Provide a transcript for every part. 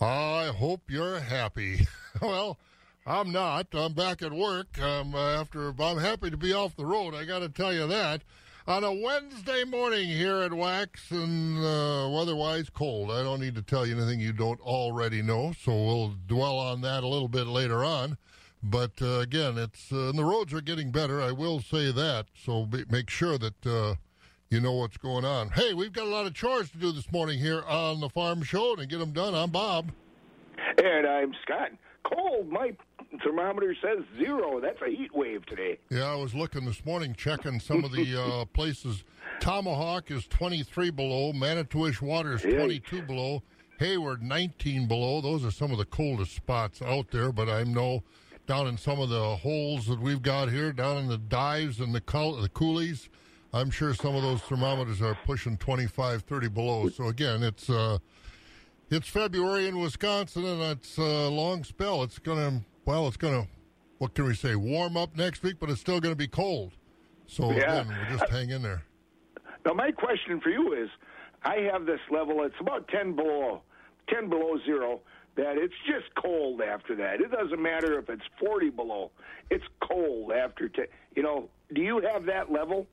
I hope you're happy. well, I'm not. I'm back at work. Um, after I'm happy to be off the road. I got to tell you that. On a Wednesday morning here at Wax and uh, weather-wise cold. I don't need to tell you anything you don't already know, so we'll dwell on that a little bit later on. But uh, again, it's uh, the roads are getting better. I will say that. So be, make sure that uh, you know what's going on. Hey, we've got a lot of chores to do this morning here on the Farm Show. To get them done, I'm Bob. And I'm Scott. Cold. My thermometer says zero. That's a heat wave today. Yeah, I was looking this morning, checking some of the uh, places. Tomahawk is 23 below. Manitowish Water is 22 below. Hayward 19 below. Those are some of the coldest spots out there. But I know down in some of the holes that we've got here, down in the dives and the, the coulees, I'm sure some of those thermometers are pushing 25, 30 below. So again, it's uh, it's February in Wisconsin, and it's a long spell. It's gonna well, it's gonna what can we say? Warm up next week, but it's still gonna be cold. So yeah. again, we just hang in there. Now, my question for you is, I have this level. It's about 10 below, 10 below zero. That it's just cold after that. It doesn't matter if it's 40 below. It's cold after 10. You know, do you have that level?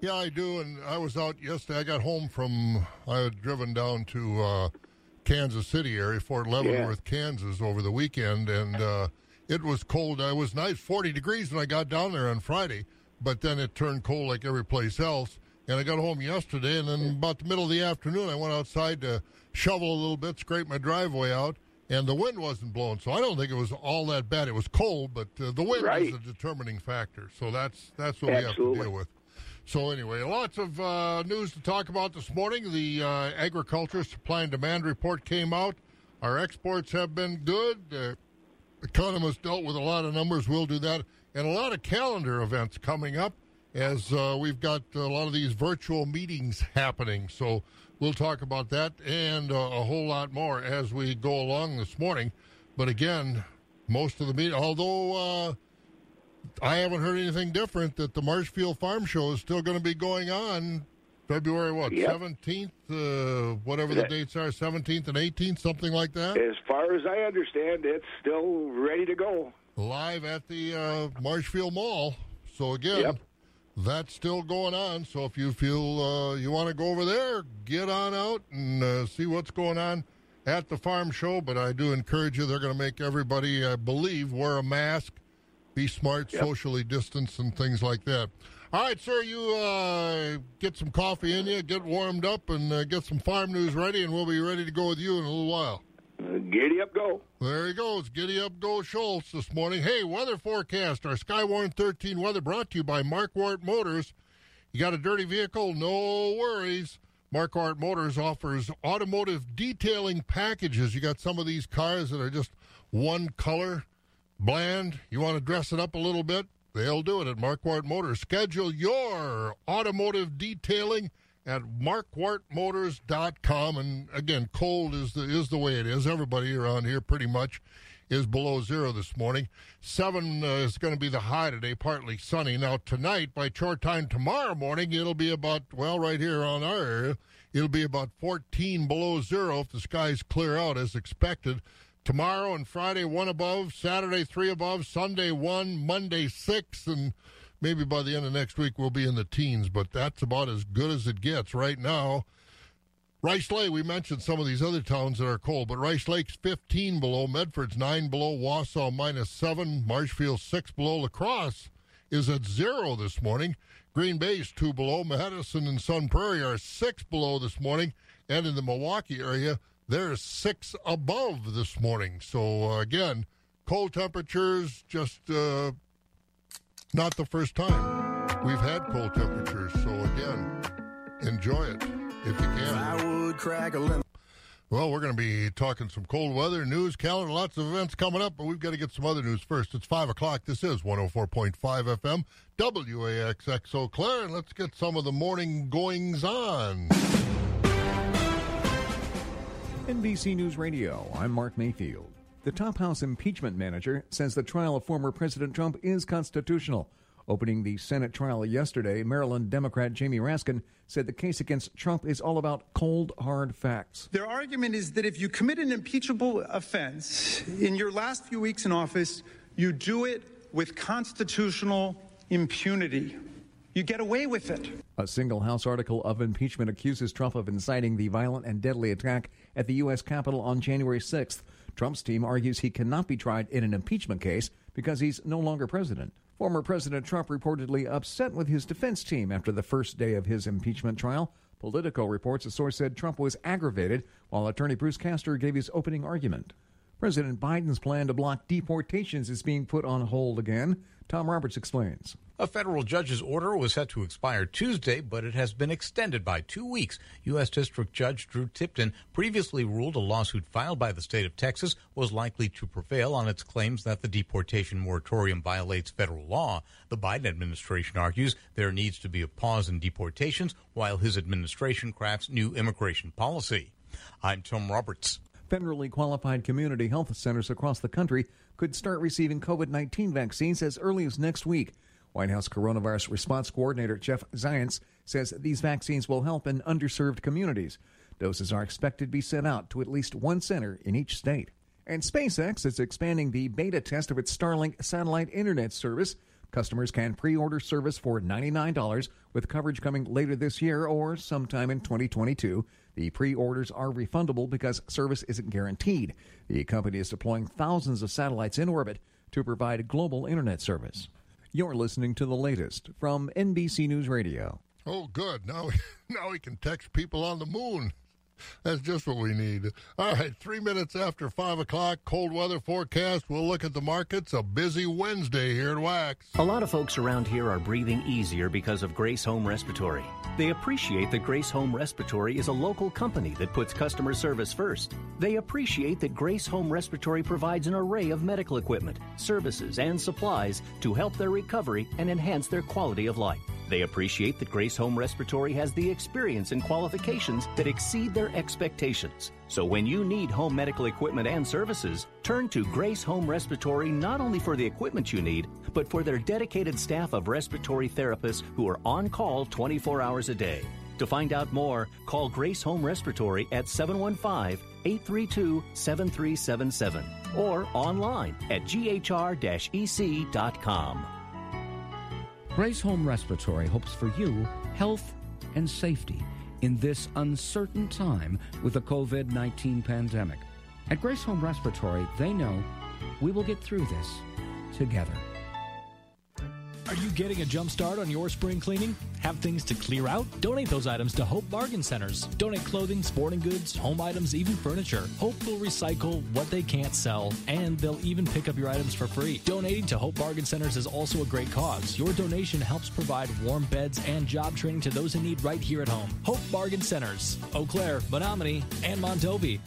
Yeah, I do. And I was out yesterday. I got home from, I had driven down to uh, Kansas City area, Fort Leavenworth, yeah. Kansas, over the weekend. And uh, it was cold. It was nice, 40 degrees when I got down there on Friday. But then it turned cold like every place else. And I got home yesterday. And then about the middle of the afternoon, I went outside to shovel a little bit, scrape my driveway out. And the wind wasn't blowing, so I don't think it was all that bad. It was cold, but uh, the wind right. is a determining factor. So that's that's what Absolutely. we have to deal with. So anyway, lots of uh, news to talk about this morning. The uh, agriculture supply and demand report came out. Our exports have been good. Economists dealt with a lot of numbers. We'll do that, and a lot of calendar events coming up as uh, we've got a lot of these virtual meetings happening. So we'll talk about that and uh, a whole lot more as we go along this morning. But again, most of the meeting, although uh, I haven't heard anything different that the Marshfield Farm Show is still going to be going on February what seventeenth, yep. uh, whatever the dates are, seventeenth and eighteenth, something like that. As far as I understand, it's still ready to go. Live at the uh, Marshfield Mall. So again, yep. that's still going on. So if you feel uh, you want to go over there, get on out and uh, see what's going on at the farm show. But I do encourage you; they're going to make everybody, I believe, wear a mask be smart, yep. socially distance, and things like that. All right, sir, you uh, get some coffee in you, get warmed up, and uh, get some farm news ready, and we'll be ready to go with you in a little while. Giddy up, go. There he goes. Giddy up, go, Schultz this morning. Hey, weather forecast. Our Skywarn 13 weather brought to you by Marquardt Motors. You got a dirty vehicle? No worries. Marquardt Motors offers automotive detailing packages. You got some of these cars that are just one color Bland, you want to dress it up a little bit? They'll do it at Marquardt Motors. Schedule your automotive detailing at marquardtmotors.com. And again, cold is the is the way it is. Everybody around here pretty much is below zero this morning. Seven uh, is going to be the high today, partly sunny. Now tonight, by short time tomorrow morning, it'll be about well, right here on our area, it'll be about 14 below zero if the skies clear out as expected. Tomorrow and Friday, one above. Saturday, three above. Sunday, one. Monday, six. And maybe by the end of next week, we'll be in the teens. But that's about as good as it gets right now. Rice Lake, we mentioned some of these other towns that are cold, but Rice Lake's 15 below. Medford's 9 below. Wausau minus 7. Marshfield 6 below. La Crosse is at 0 this morning. Green Bay's 2 below. Madison and Sun Prairie are 6 below this morning. And in the Milwaukee area, they're six above this morning. So, uh, again, cold temperatures, just uh, not the first time we've had cold temperatures. So, again, enjoy it if you can. I would crack a lemon. Well, we're going to be talking some cold weather, news, calendar, lots of events coming up, but we've got to get some other news first. It's 5 o'clock. This is 104.5 FM, WAXX Eau Claire, and let's get some of the morning goings on. NBC News Radio, I'm Mark Mayfield. The top house impeachment manager says the trial of former President Trump is constitutional. Opening the Senate trial yesterday, Maryland Democrat Jamie Raskin said the case against Trump is all about cold, hard facts. Their argument is that if you commit an impeachable offense in your last few weeks in office, you do it with constitutional impunity. You get away with it. A single House article of impeachment accuses Trump of inciting the violent and deadly attack at the U.S. Capitol on January 6th. Trump's team argues he cannot be tried in an impeachment case because he's no longer president. Former President Trump reportedly upset with his defense team after the first day of his impeachment trial. Politico reports a source said Trump was aggravated while attorney Bruce Castor gave his opening argument. President Biden's plan to block deportations is being put on hold again. Tom Roberts explains. A federal judge's order was set to expire Tuesday, but it has been extended by two weeks. U.S. District Judge Drew Tipton previously ruled a lawsuit filed by the state of Texas was likely to prevail on its claims that the deportation moratorium violates federal law. The Biden administration argues there needs to be a pause in deportations while his administration crafts new immigration policy. I'm Tom Roberts. Federally qualified community health centers across the country could start receiving COVID 19 vaccines as early as next week. White House Coronavirus Response Coordinator Jeff Zients says these vaccines will help in underserved communities. Doses are expected to be sent out to at least one center in each state. And SpaceX is expanding the beta test of its Starlink satellite internet service. Customers can pre order service for $99 with coverage coming later this year or sometime in 2022. The pre orders are refundable because service isn't guaranteed. The company is deploying thousands of satellites in orbit to provide global internet service. You're listening to the latest from NBC News Radio. Oh, good. Now, now we can text people on the moon. That's just what we need. All right, three minutes after 5 o'clock, cold weather forecast. We'll look at the markets. A busy Wednesday here at Wax. A lot of folks around here are breathing easier because of Grace Home Respiratory. They appreciate that Grace Home Respiratory is a local company that puts customer service first. They appreciate that Grace Home Respiratory provides an array of medical equipment, services, and supplies to help their recovery and enhance their quality of life. They appreciate that Grace Home Respiratory has the experience and qualifications that exceed their expectations. So when you need home medical equipment and services, turn to Grace Home Respiratory not only for the equipment you need, but for their dedicated staff of respiratory therapists who are on call 24 hours a day. To find out more, call Grace Home Respiratory at 715 832 7377 or online at ghr ec.com. Grace Home Respiratory hopes for you health and safety in this uncertain time with the COVID 19 pandemic. At Grace Home Respiratory, they know we will get through this together. Are you getting a jump start on your spring cleaning? Have things to clear out? Donate those items to Hope Bargain Centers. Donate clothing, sporting goods, home items, even furniture. Hope will recycle what they can't sell, and they'll even pick up your items for free. Donating to Hope Bargain Centers is also a great cause. Your donation helps provide warm beds and job training to those in need right here at home. Hope Bargain Centers, Eau Claire, Menomonie, and Mondovi.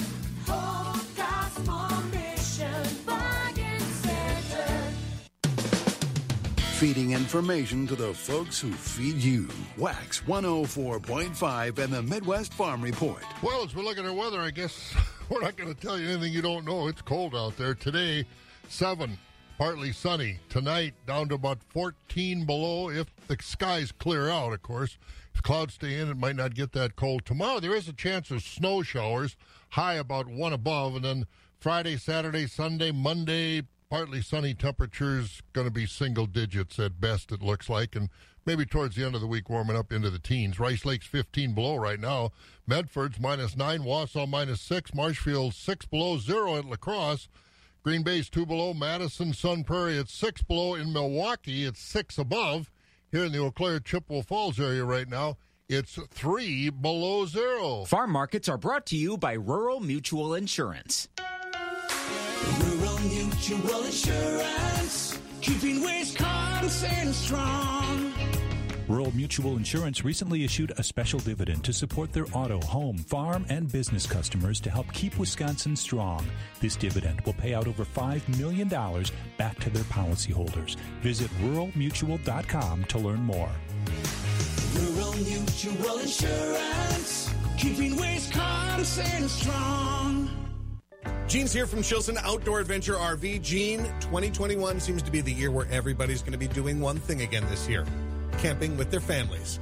Feeding information to the folks who feed you. Wax 104.5 and the Midwest Farm Report. Well, as we look at our weather, I guess we're not going to tell you anything you don't know. It's cold out there. Today, 7, partly sunny. Tonight, down to about 14 below if the skies clear out, of course. If clouds stay in, it might not get that cold. Tomorrow, there is a chance of snow showers, high about 1 above, and then Friday, Saturday, Sunday, Monday, partly sunny temperatures, going to be single digits at best, it looks like, and maybe towards the end of the week warming up into the teens. Rice Lake's 15 below right now. Medford's minus 9, Wausau minus 6, Marshfield 6 below, 0 at La Crosse. Green Bay's 2 below, Madison, Sun Prairie at 6 below. In Milwaukee, it's 6 above. Here in the Eau Claire Chippewa Falls area right now, it's 3 below 0. Farm markets are brought to you by Rural Mutual Insurance. Rural Mutual Insurance, keeping Wisconsin strong. Rural Mutual Insurance recently issued a special dividend to support their auto, home, farm, and business customers to help keep Wisconsin strong. This dividend will pay out over $5 million back to their policyholders. Visit ruralmutual.com to learn more. Rural Mutual Insurance, keeping Wisconsin strong. Gene's here from Chilson Outdoor Adventure RV. Gene, 2021 seems to be the year where everybody's going to be doing one thing again this year camping with their families.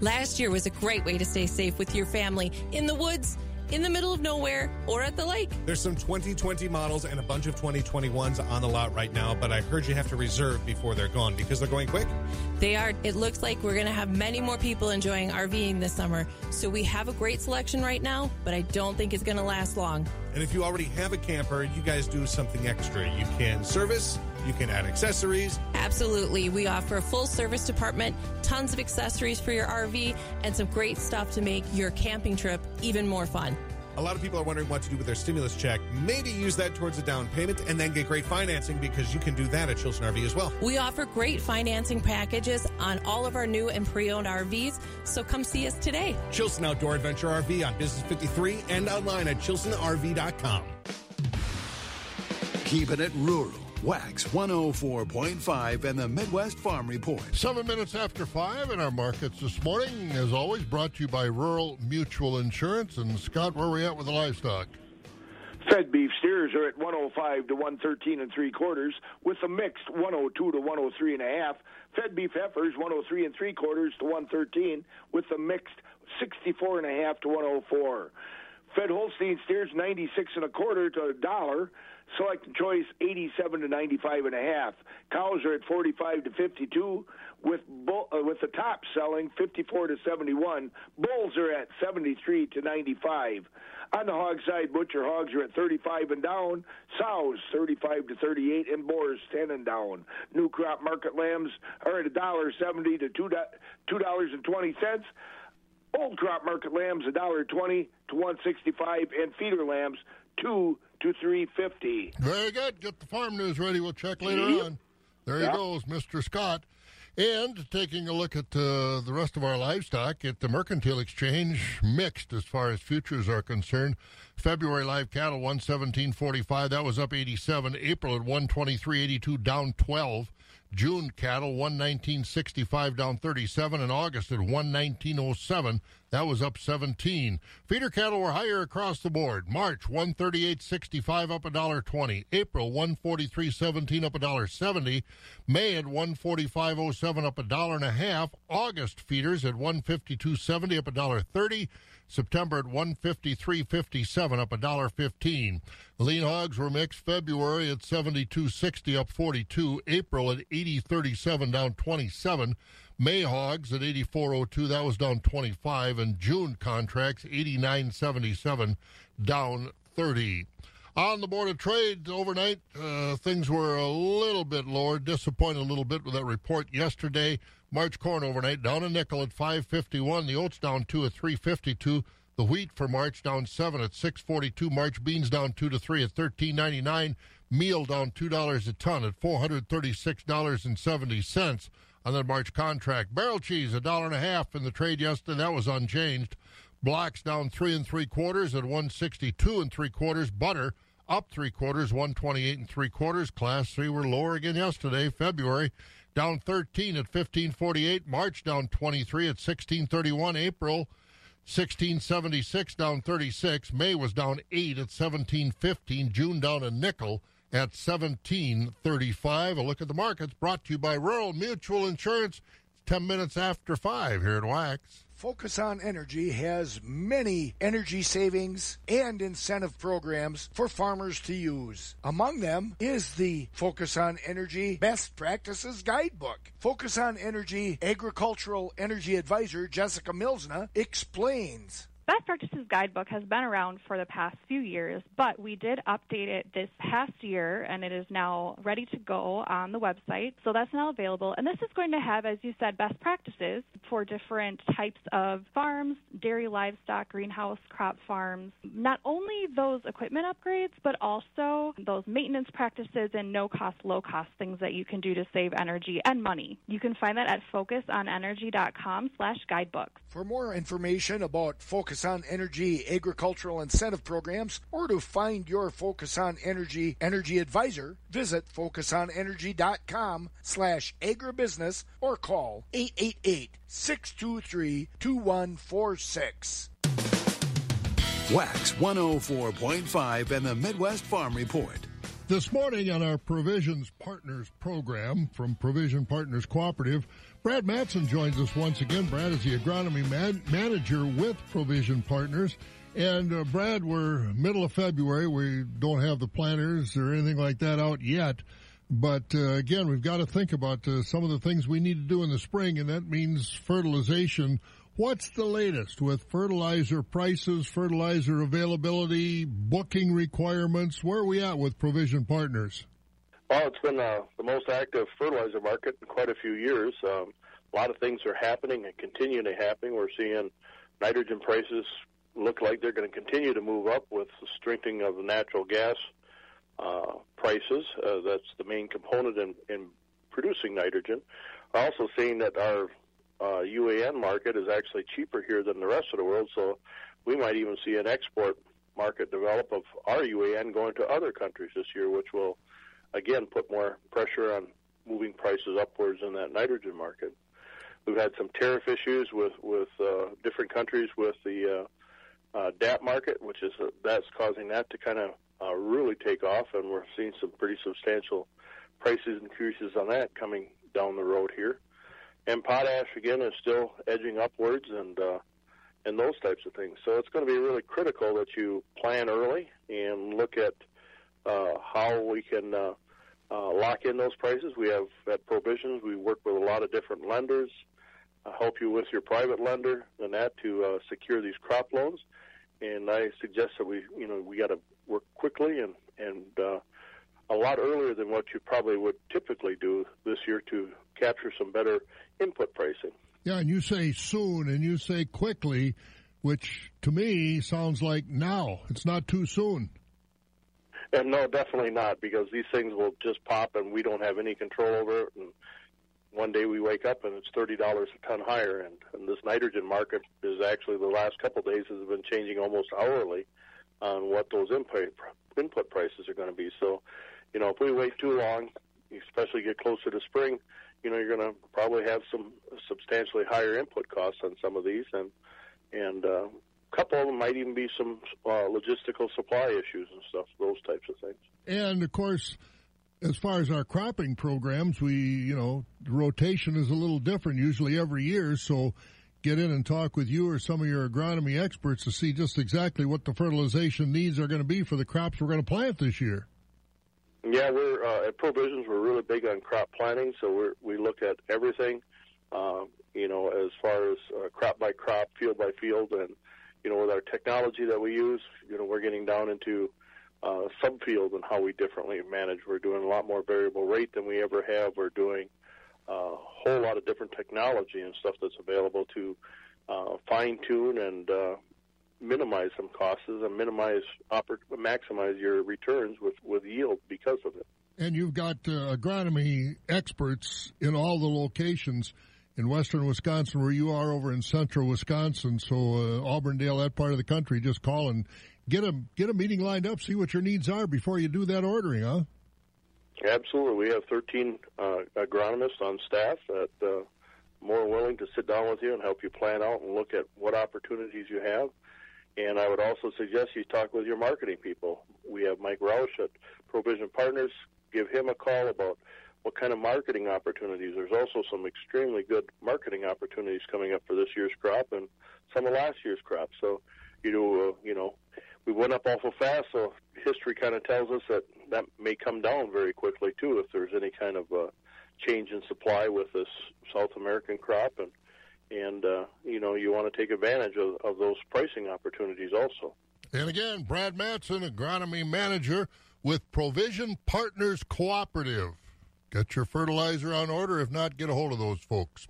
Last year was a great way to stay safe with your family in the woods, in the middle of nowhere, or at the lake. There's some 2020 models and a bunch of 2021s on the lot right now, but I heard you have to reserve before they're gone because they're going quick. They are. It looks like we're going to have many more people enjoying RVing this summer. So we have a great selection right now, but I don't think it's going to last long. And if you already have a camper, you guys do something extra. You can service, you can add accessories. Absolutely. We offer a full service department, tons of accessories for your RV, and some great stuff to make your camping trip even more fun. A lot of people are wondering what to do with their stimulus check. Maybe use that towards a down payment and then get great financing because you can do that at Chilson RV as well. We offer great financing packages on all of our new and pre owned RVs, so come see us today. Chilson Outdoor Adventure RV on Business 53 and online at chilsonrv.com. Keeping it rural. Wax 104.5 and the Midwest Farm Report. Seven minutes after five in our markets this morning, as always, brought to you by Rural Mutual Insurance. And Scott, where are we at with the livestock? Fed beef steers are at 105 to 113 and three quarters, with a mixed 102 to 103 and a half. Fed beef heifers 103 and three quarters to 113, with a mixed 64 and a half to 104. Fed Holstein steers 96 and a quarter to a dollar. Select choice 87 to 95 and a half. Cows are at 45 to 52, with bull, uh, with the top selling 54 to 71. Bulls are at 73 to 95. On the hog side, butcher hogs are at 35 and down, sows 35 to 38, and boars 10 and down. New crop market lambs are at a dollar 70 to two two dollars and twenty cents. Old crop market lambs a dollar twenty to one sixty five, and feeder lambs two to three fifty. Very good. Get the farm news ready. We'll check later Yep. on. There Yep. he goes, Mr. Scott. And taking a look at uh, the rest of our livestock at the Mercantile Exchange, mixed as far as futures are concerned. February live cattle 117.45, that was up 87. April at 123.82, down 12. June cattle 119.65, down 37. And August at 119.07, that was up 17. Feeder cattle were higher across the board. March 138.65, up a dollar 20. April 143.17, up a dollar 70. May at 145.07, up a dollar and a half. August feeders at 152.70, up a dollar 30. September at 153.57, up a dollar 15. Lean hogs were mixed. February at 72.60, up 42. April at 80.37, down 27. May hogs at 84.02, that was down 25. And June contracts 89.77, down 30. On the Board of Trade overnight, uh, things were a little bit lower. Disappointed a little bit with that report yesterday. March corn overnight down a nickel at 551. The oats down two at 352. The wheat for March down seven at 642. March beans down two to three at 1399. Meal down two dollars a ton at 436 dollars and 70 cents on the March contract. Barrel cheese a dollar and a half in the trade yesterday. That was unchanged. Blocks down three and three quarters at 162 and three quarters. Butter up three quarters, 128 and three quarters. Class three were lower again yesterday. February down 13 at 1548. March down 23 at 1631. April 1676 down 36. May was down 8 at 1715. June down a nickel at 1735. A look at the markets brought to you by Rural Mutual Insurance. It's 10 minutes after 5 here at Wax. Focus on Energy has many energy savings and incentive programs for farmers to use. Among them is the Focus on Energy Best Practices Guidebook. Focus on Energy Agricultural Energy Advisor Jessica Milsna explains. Best Practices Guidebook has been around for the past few years, but we did update it this past year and it is now ready to go on the website. So that's now available. And this is going to have, as you said, best practices for different types of farms, dairy, livestock, greenhouse, crop farms. Not only those equipment upgrades, but also those maintenance practices and no cost, low cost things that you can do to save energy and money. You can find that at focusonenergy.com slash guidebook. For more information about Focus on Energy agricultural incentive programs or to find your Focus on Energy energy advisor, visit focusonenergy.com slash agribusiness or call 888 623 2146. Wax 104.5 and the Midwest Farm Report. This morning on our Provisions Partners program from Provision Partners Cooperative, Brad Matson joins us once again. Brad is the agronomy man- manager with Provision Partners. And uh, Brad, we're middle of February. We don't have the planters or anything like that out yet. But uh, again, we've got to think about uh, some of the things we need to do in the spring, and that means fertilization. What's the latest with fertilizer prices, fertilizer availability, booking requirements? Where are we at with Provision Partners? Well, it's been uh, the most active fertilizer market in quite a few years. Um, a lot of things are happening and continue to happen. We're seeing nitrogen prices look like they're going to continue to move up with the strengthening of the natural gas uh, prices. Uh, that's the main component in, in producing nitrogen. We're also seeing that our uh, UAN market is actually cheaper here than the rest of the world, so we might even see an export market develop of our UAN going to other countries this year, which will again put more pressure on moving prices upwards in that nitrogen market. We've had some tariff issues with with uh, different countries with the uh, uh, DAP market, which is uh, that's causing that to kind of uh, really take off, and we're seeing some pretty substantial prices increases on that coming down the road here. And potash again is still edging upwards, and uh, and those types of things. So it's going to be really critical that you plan early and look at how we can uh, uh, lock in those prices. We have at Provisions, we work with a lot of different lenders, uh, help you with your private lender and that to uh, secure these crop loans. And I suggest that we, you know, we got to work quickly and and uh, a lot earlier than what you probably would typically do this year to capture some better input pricing. Yeah, and you say soon and you say quickly, which to me sounds like now. It's not too soon. And no, definitely not, because these things will just pop and we don't have any control over it. And one day we wake up and it's thirty dollars a ton higher, and, and this nitrogen market is actually the last couple of days has been changing almost hourly on what those input input prices are going to be. So, you know, if we wait too long, especially get closer to spring, you know, you're going to probably have some substantially higher input costs on some of these, and and uh, couple of them might even be some uh, logistical supply issues and stuff, those types of things. And of course, as far as our cropping programs, we, you know, rotation is a little different usually every year. So get in and talk with you or some of your agronomy experts to see just exactly what the fertilization needs are going to be for the crops we're going to plant this year. Yeah, we're uh, at Provisions. We're really big on crop planting, so we we look at everything. Uh, you know, as far as uh, crop by crop, field by field, and you know, with our technology that we use, you know, we're getting down into uh, and how we differently manage. We're doing a lot more variable rate than we ever have. We're doing uh, a whole lot of different technology and stuff that's available to uh, fine tune and uh, minimize some costs and minimize oppor- maximize your returns with with yield because of it. And you've got uh, agronomy experts in all the locations in western Wisconsin where you are over in central Wisconsin. So uh, Auburndale, that part of the country, just call and get a get a meeting lined up, see what your needs are before you do that ordering, huh? Absolutely, we have 13 uh, agronomists on staff that uh, more willing to sit down with you and help you plan out and look at what opportunities you have. And I would also suggest you talk with your marketing people. We have Mike Roush at Provision Partners. Give him a call about what kind of marketing opportunities. There's also some extremely good marketing opportunities coming up for this year's crop and some of last year's crop. So, you know, uh, you know, we went up awful fast, so history kind of tells us that that may come down very quickly too if there's any kind of uh, change in supply with this South American crop, and and uh, you know you want to take advantage of, of those pricing opportunities also. And again, Brad Matson, agronomy manager with Provision Partners Cooperative. Get your fertilizer on order. If not, get a hold of those folks.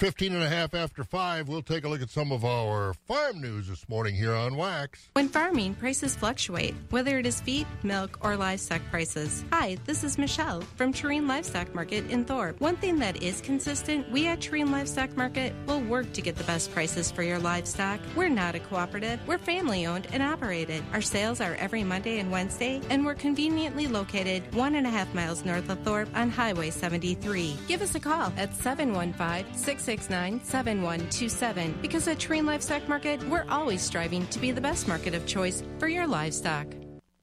15 and a half after 5, we'll take a look at some of our farm news this morning here on Wax. When farming, prices fluctuate, whether it is feed, milk, or livestock prices. Hi, this is Michelle from Tureen Livestock Market in Thorp. One thing that is consistent, we at Tureen Livestock Market will work to get the best prices for your livestock. We're not a cooperative, we're family owned and operated. Our sales are every Monday and Wednesday, and we're conveniently located one and a half miles north of Thorp on Highway 73. Give us a call at 715 6 269 7127. Because at Terrain Livestock Market, we're always striving to be the best market of choice for your livestock.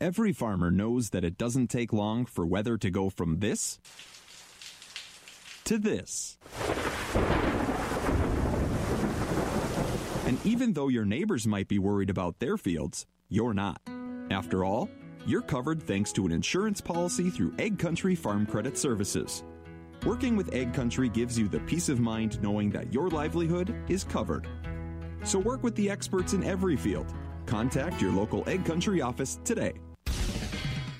Every farmer knows that it doesn't take long for weather to go from this to this. And even though your neighbors might be worried about their fields, you're not. After all, you're covered thanks to an insurance policy through AgCountry Farm Credit Services. Working with AgCountry gives you the peace of mind knowing that your livelihood is covered. So work with the experts in every field. Contact your local AgCountry office today.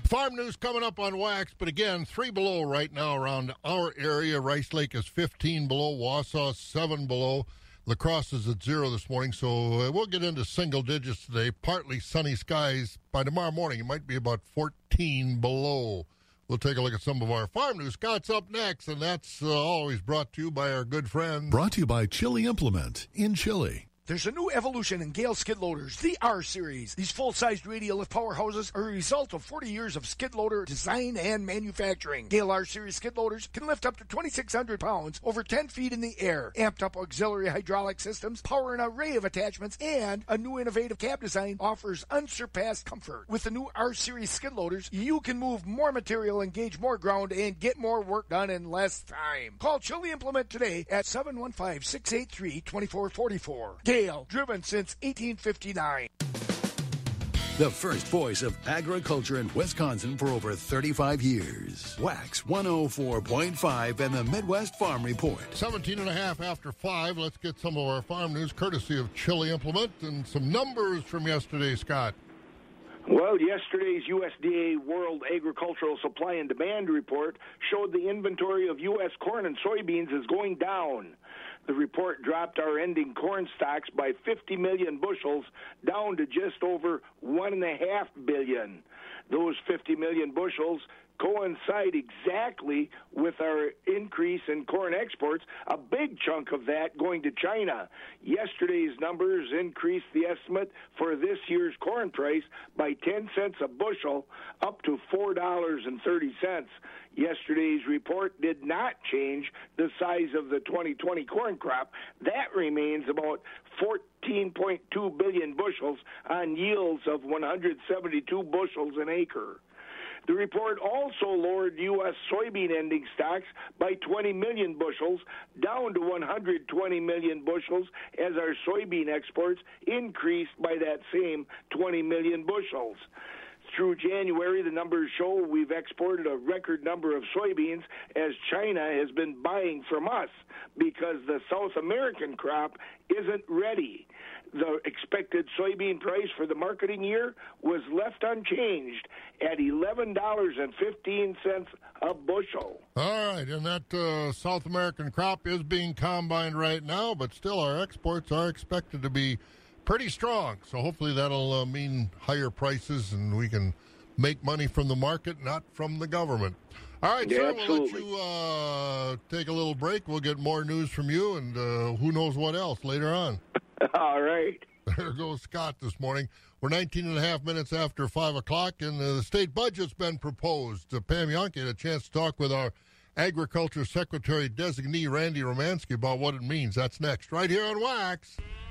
Farm news coming up on Wax, but again, three below right now around our area. Rice Lake is 15 below, Wausau 7 below. Lacrosse is at zero this morning, so uh, we'll get into single digits today. Partly sunny skies. By tomorrow morning, it might be about 14 below. We'll take a look at some of our farm news. Scott's up next, and that's uh, always brought to you by our good friend. Brought to you by Chili Implement in Chili. There's a new evolution in Gehl skid loaders, the R Series. These full-sized radial lift powerhouses are a result of 40 years of skid loader design and manufacturing. Gehl R Series skid loaders can lift up to 2,600 pounds over 10 feet in the air. Amped up auxiliary hydraulic systems power an array of attachments, and a new innovative cab design offers unsurpassed comfort. With the new R Series skid loaders, you can move more material, engage more ground, and get more work done in less time. Call Chili Implement today at 715 683 2444. Gehl, driven since 1859. The first voice of agriculture in Wisconsin for over 35 years. Wax 104.5 and the Midwest Farm Report. 17 and a half after 5. Let's get some of our farm news courtesy of Chili Implement and some numbers from yesterday, Scott. Well, yesterday's USDA World Agricultural Supply and Demand report showed the inventory of U.S. corn and soybeans is going down. The report dropped our ending corn stocks by 50 million bushels down to just over 1.5 billion. Those 50 million bushels coincide exactly with our increase in corn exports, a big chunk of that going to China. Yesterday's numbers increased the estimate for this year's corn price by 10 cents a bushel up to $4.30. Yesterday's report did not change the size of the 2020 corn crop. That remains about 14.2 billion bushels on yields of 172 bushels an acre. The report also lowered U.S. soybean ending stocks by 20 million bushels, down to 120 million bushels, as our soybean exports increased by that same 20 million bushels. Through January, the numbers show we've exported a record number of soybeans as China has been buying from us because the South American crop isn't ready. The expected soybean price for the marketing year was left unchanged at $11.15 a bushel. All right, and that uh, South American crop is being combined right now, but still our exports are expected to be pretty strong. So hopefully that'll uh, mean higher prices and we can make money from the market, not from the government. All right, Yeah, sir, we'll let absolutely. you uh, take a little break. We'll get more news from you and uh, who knows what else later on. All right. There goes Scott this morning. We're 19 and a half minutes after 5 o'clock, and uh, the state budget's been proposed. Uh, Pam Jahnke had a chance to talk with our Agriculture Secretary designee, Randy Romanski, about what it means. That's next, right here on Wax.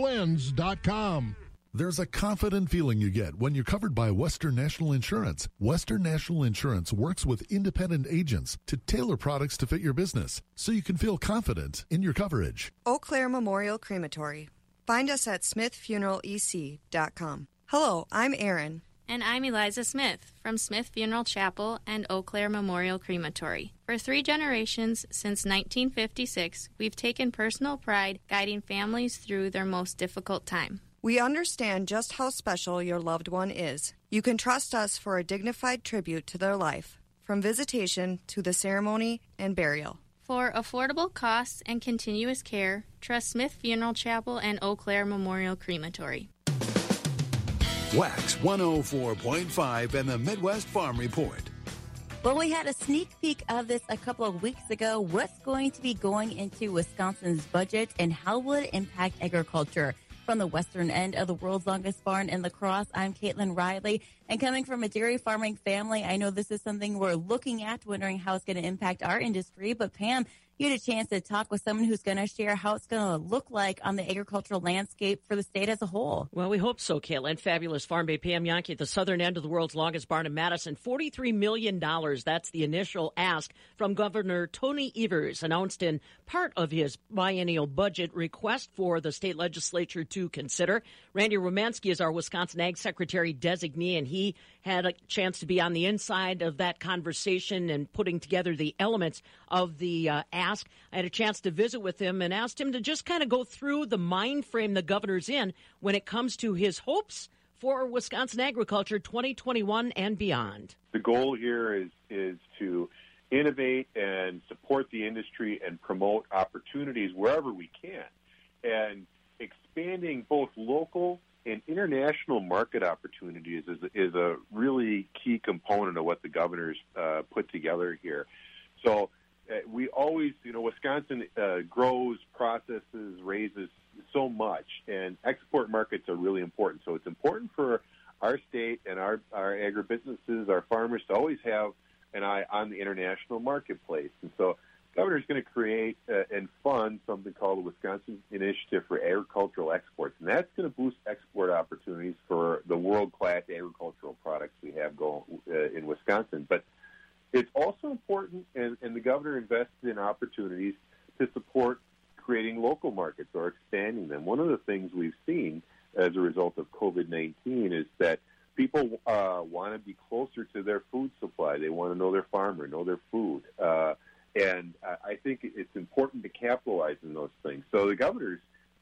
starblends.com. There's a confident feeling you get when you're covered by Western National Insurance. Western National Insurance works with independent agents to tailor products to fit your business so you can feel confident in your coverage. Eau Claire Memorial Crematory. Find us at smithfuneralec.com. Hello, I'm Erin. And I'm Eliza Smith from Smith Funeral Chapel and Eau Claire Memorial Crematory. For three generations since 1956, we've taken personal pride guiding families through their most difficult time. We understand just how special your loved one is. You can trust us for a dignified tribute to their life, from visitation to the ceremony and burial. For affordable costs and continuous care, trust Smith Funeral Chapel and Eau Claire Memorial Crematory. Wax 104.5 and the Midwest Farm Report. Well, we had a sneak peek of this a couple of weeks ago. What's going to be going into Wisconsin's budget and how will it impact agriculture? From the western end of the world's longest barn in La Crosse, I'm Caitlin Riley. And coming from a dairy farming family, I know this is something we're looking at, wondering how it's going to impact our industry. But Pam, you had a chance to talk with someone who's going to share how it's going to look like on the agricultural landscape for the state as a whole. Well, we hope so, Caitlin. Fabulous Farm Babe Pam Jahnke at the southern end of the world's longest barn in Madison. $43 million. That's the initial ask from Governor Tony Evers, announced in part of his biennial budget request for the state legislature to consider. Randy Romanski is our Wisconsin Ag Secretary designee, and he had a chance to be on the inside of that conversation and putting together the elements of the uh, ask. I had a chance to visit with him and asked him to just kind of go through the mind frame the governor's in when it comes to his hopes for Wisconsin agriculture 2021 and beyond. The goal here is is to innovate and support the industry and promote opportunities wherever we can. And expanding both local and international market opportunities is, is a really key component of what the governor's uh, put together here. So we always, you know, Wisconsin uh, grows, processes, raises so much, and export markets are really important. So it's important for our state and our, our agribusinesses, our farmers to always have an eye on the international marketplace. And so governor's going to create uh, and fund something called the Wisconsin Initiative for Agricultural Exports, and that's going to boost export opportunities for the world-class agricultural products we have going uh, in Wisconsin. But it's also important, and, and the governor invested in opportunities to support creating local markets or expanding them. One of the things we've seen as a result of COVID-19 is that people uh, want to be closer to their food supply. They want to know their farmer, know their food. Uh, and I think it's important to capitalize on those things. So the governor's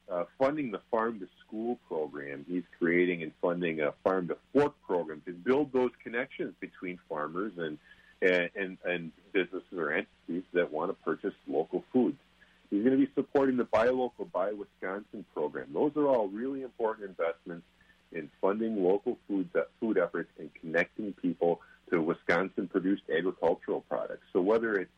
uh, funding the farm to school program. He's creating and funding a farm to fork program to build those connections between farmers and and, and, and businesses or entities that want to purchase local foods. He's going to be supporting the Buy Local, Buy Wisconsin program. Those are all really important investments in funding local food, uh, food efforts and connecting people to Wisconsin produced agricultural products. So whether it's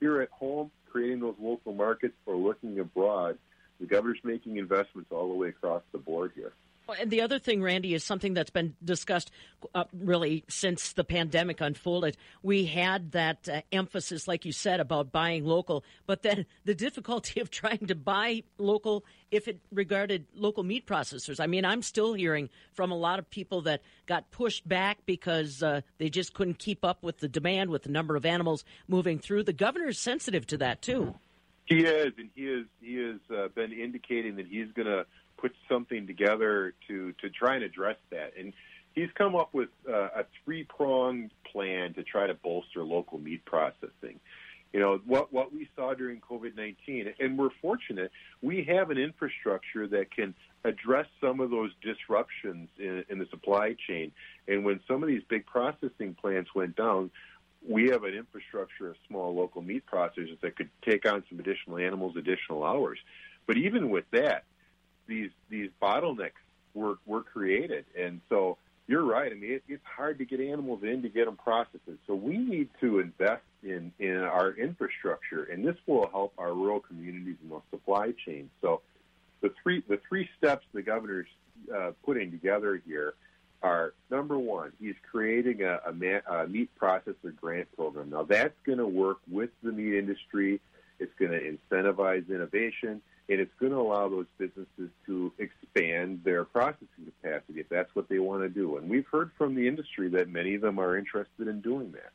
here at home, creating those local markets, or looking abroad, the governor's making investments all the way across the board here. And the other thing, Randy, is something that's been discussed uh, really since the pandemic unfolded. We had that uh, emphasis, like you said, about buying local, but then the difficulty of trying to buy local if it regarded local meat processors. I mean, I'm still hearing from a lot of people that got pushed back because uh, they just couldn't keep up with the demand, with the number of animals moving through. The governor is sensitive to that, too. He is, and he is. He has uh, been indicating that he's going to put something together to to try and address that. And he's come up with uh, a three pronged plan to try to bolster local meat processing. You know what what we saw during COVID nineteen, and we're fortunate we have an infrastructure that can address some of those disruptions in, in the supply chain. And when some of these big processing plants went down, we have an infrastructure of small local meat processors that could take on some additional animals, additional hours. But even with that, these these bottlenecks were were created, and so you're right. I mean, it, it's hard to get animals in to get them processed. So we need to invest in in our infrastructure, and this will help our rural communities and the supply chain. So the three the three steps the governor's uh, putting together here are number one, he's creating a, a, a meat processor grant program. Now that's going to work with the meat industry. It's going to incentivize innovation and it's going to allow those businesses to expand their processing capacity if that's what they want to do. And we've heard from the industry that many of them are interested in doing that.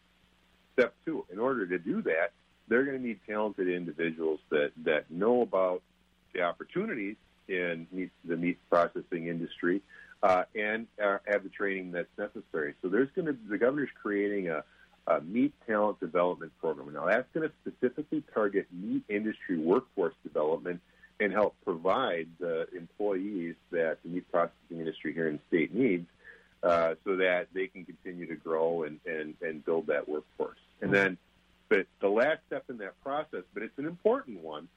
Step two, in order to do that, they're going to need talented individuals that, that know about the opportunities in meat, the meat processing industry uh, and uh, have the training that's necessary. So there's going to the governor's creating a, a meat talent development program. Now that's going to specifically target meat industry workforce development and help provide the employees that the meat processing industry here in the state needs uh, so that they can continue to grow and, and, and build that workforce. And then But the last step in that process, but it's an important one,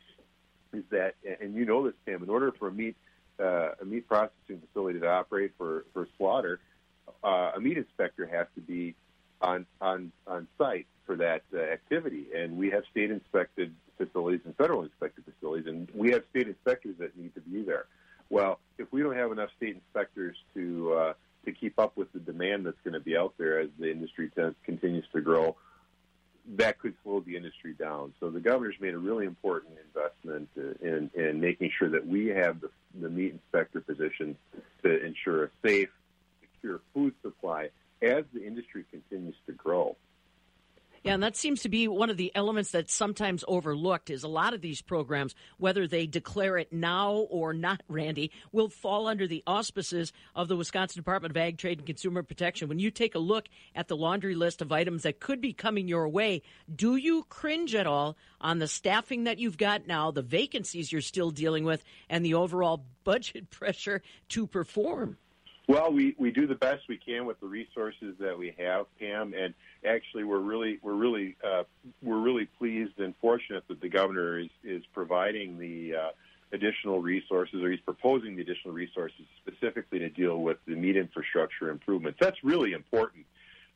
is that, and you know this, Tim, in order for a meat uh, a meat processing facility to operate for for slaughter, uh, a meat inspector has to be on on on site for that uh, activity. And we have state inspected facilities and federal inspected facilities, and we have state inspectors that need to be there. Well, if we don't have enough state inspectors to uh, to keep up with the demand that's going to be out there as the industry t- continues to grow, that could slow the industry down. So the governor's made a really important investment in, in making sure that we have the, the meat inspector position to ensure a safe, secure food supply as the industry continues to grow. Yeah, and that seems to be one of the elements that's sometimes overlooked is a lot of these programs, whether they declare it now or not, Randy, will fall under the auspices of the Wisconsin Department of Ag, Trade, and Consumer Protection. When you take a look at the laundry list of items that could be coming your way, do you cringe at all on the staffing that you've got now, the vacancies you're still dealing with, and the overall budget pressure to perform? Well, we, we do the best we can with the resources that we have, Pam, and actually we're really we're really uh, we're really pleased and fortunate that the governor is is providing the uh, additional resources, or he's proposing the additional resources specifically to deal with the meat infrastructure improvements. That's really important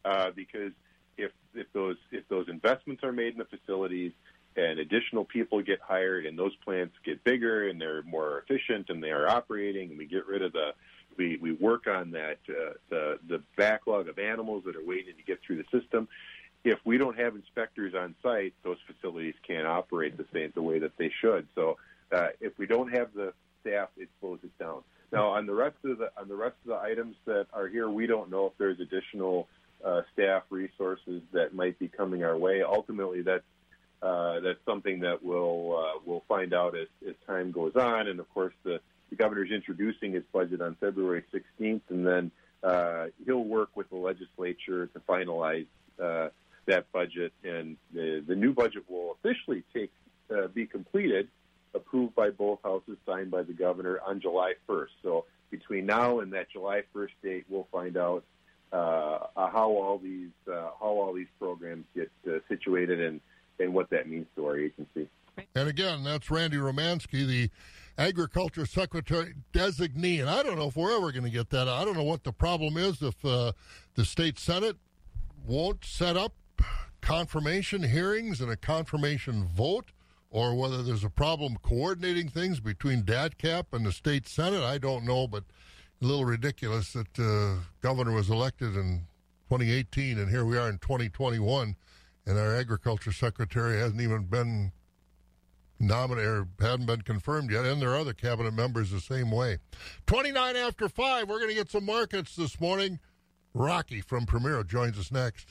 uh, because if if those if those investments are made in the facilities and additional people get hired and those plants get bigger and they're more efficient and they are operating and we get rid of the we, we work on that uh, the the backlog of animals that are waiting to get through the system. If we don't have inspectors on site, those facilities can't operate the same the way that they should. So uh, if we don't have the staff, it slows it down. Now on the rest of the on the rest of the items that are here, we don't know if there's additional uh, staff resources that might be coming our way. Ultimately, that's uh, that's something that we'll uh, we'll find out as, as time goes on, and of course the the governor's introducing his budget on February 16th, and then uh, he'll work with the legislature to finalize uh, that budget. And the, the new budget will officially take uh, be completed, approved by both houses, signed by the governor on July 1st. So between now and that July 1st date, we'll find out uh, how all these uh, how all these programs get uh, situated and and what that means to our agency. And again, that's Randy Romanski, the Agriculture Secretary designee. And I don't know if we're ever going to get that. I don't know what the problem is if uh, the state Senate won't set up confirmation hearings and a confirmation vote, or whether there's a problem coordinating things between DATCP and the state Senate. I don't know, but a little ridiculous that uh, governor was elected in 2018, and here we are in 2021, and our agriculture secretary hasn't even been nominated or hadn't been confirmed yet, and there are other cabinet members the same way. 29 after 5, we're going to get some markets this morning. Rocky from Premier joins us next.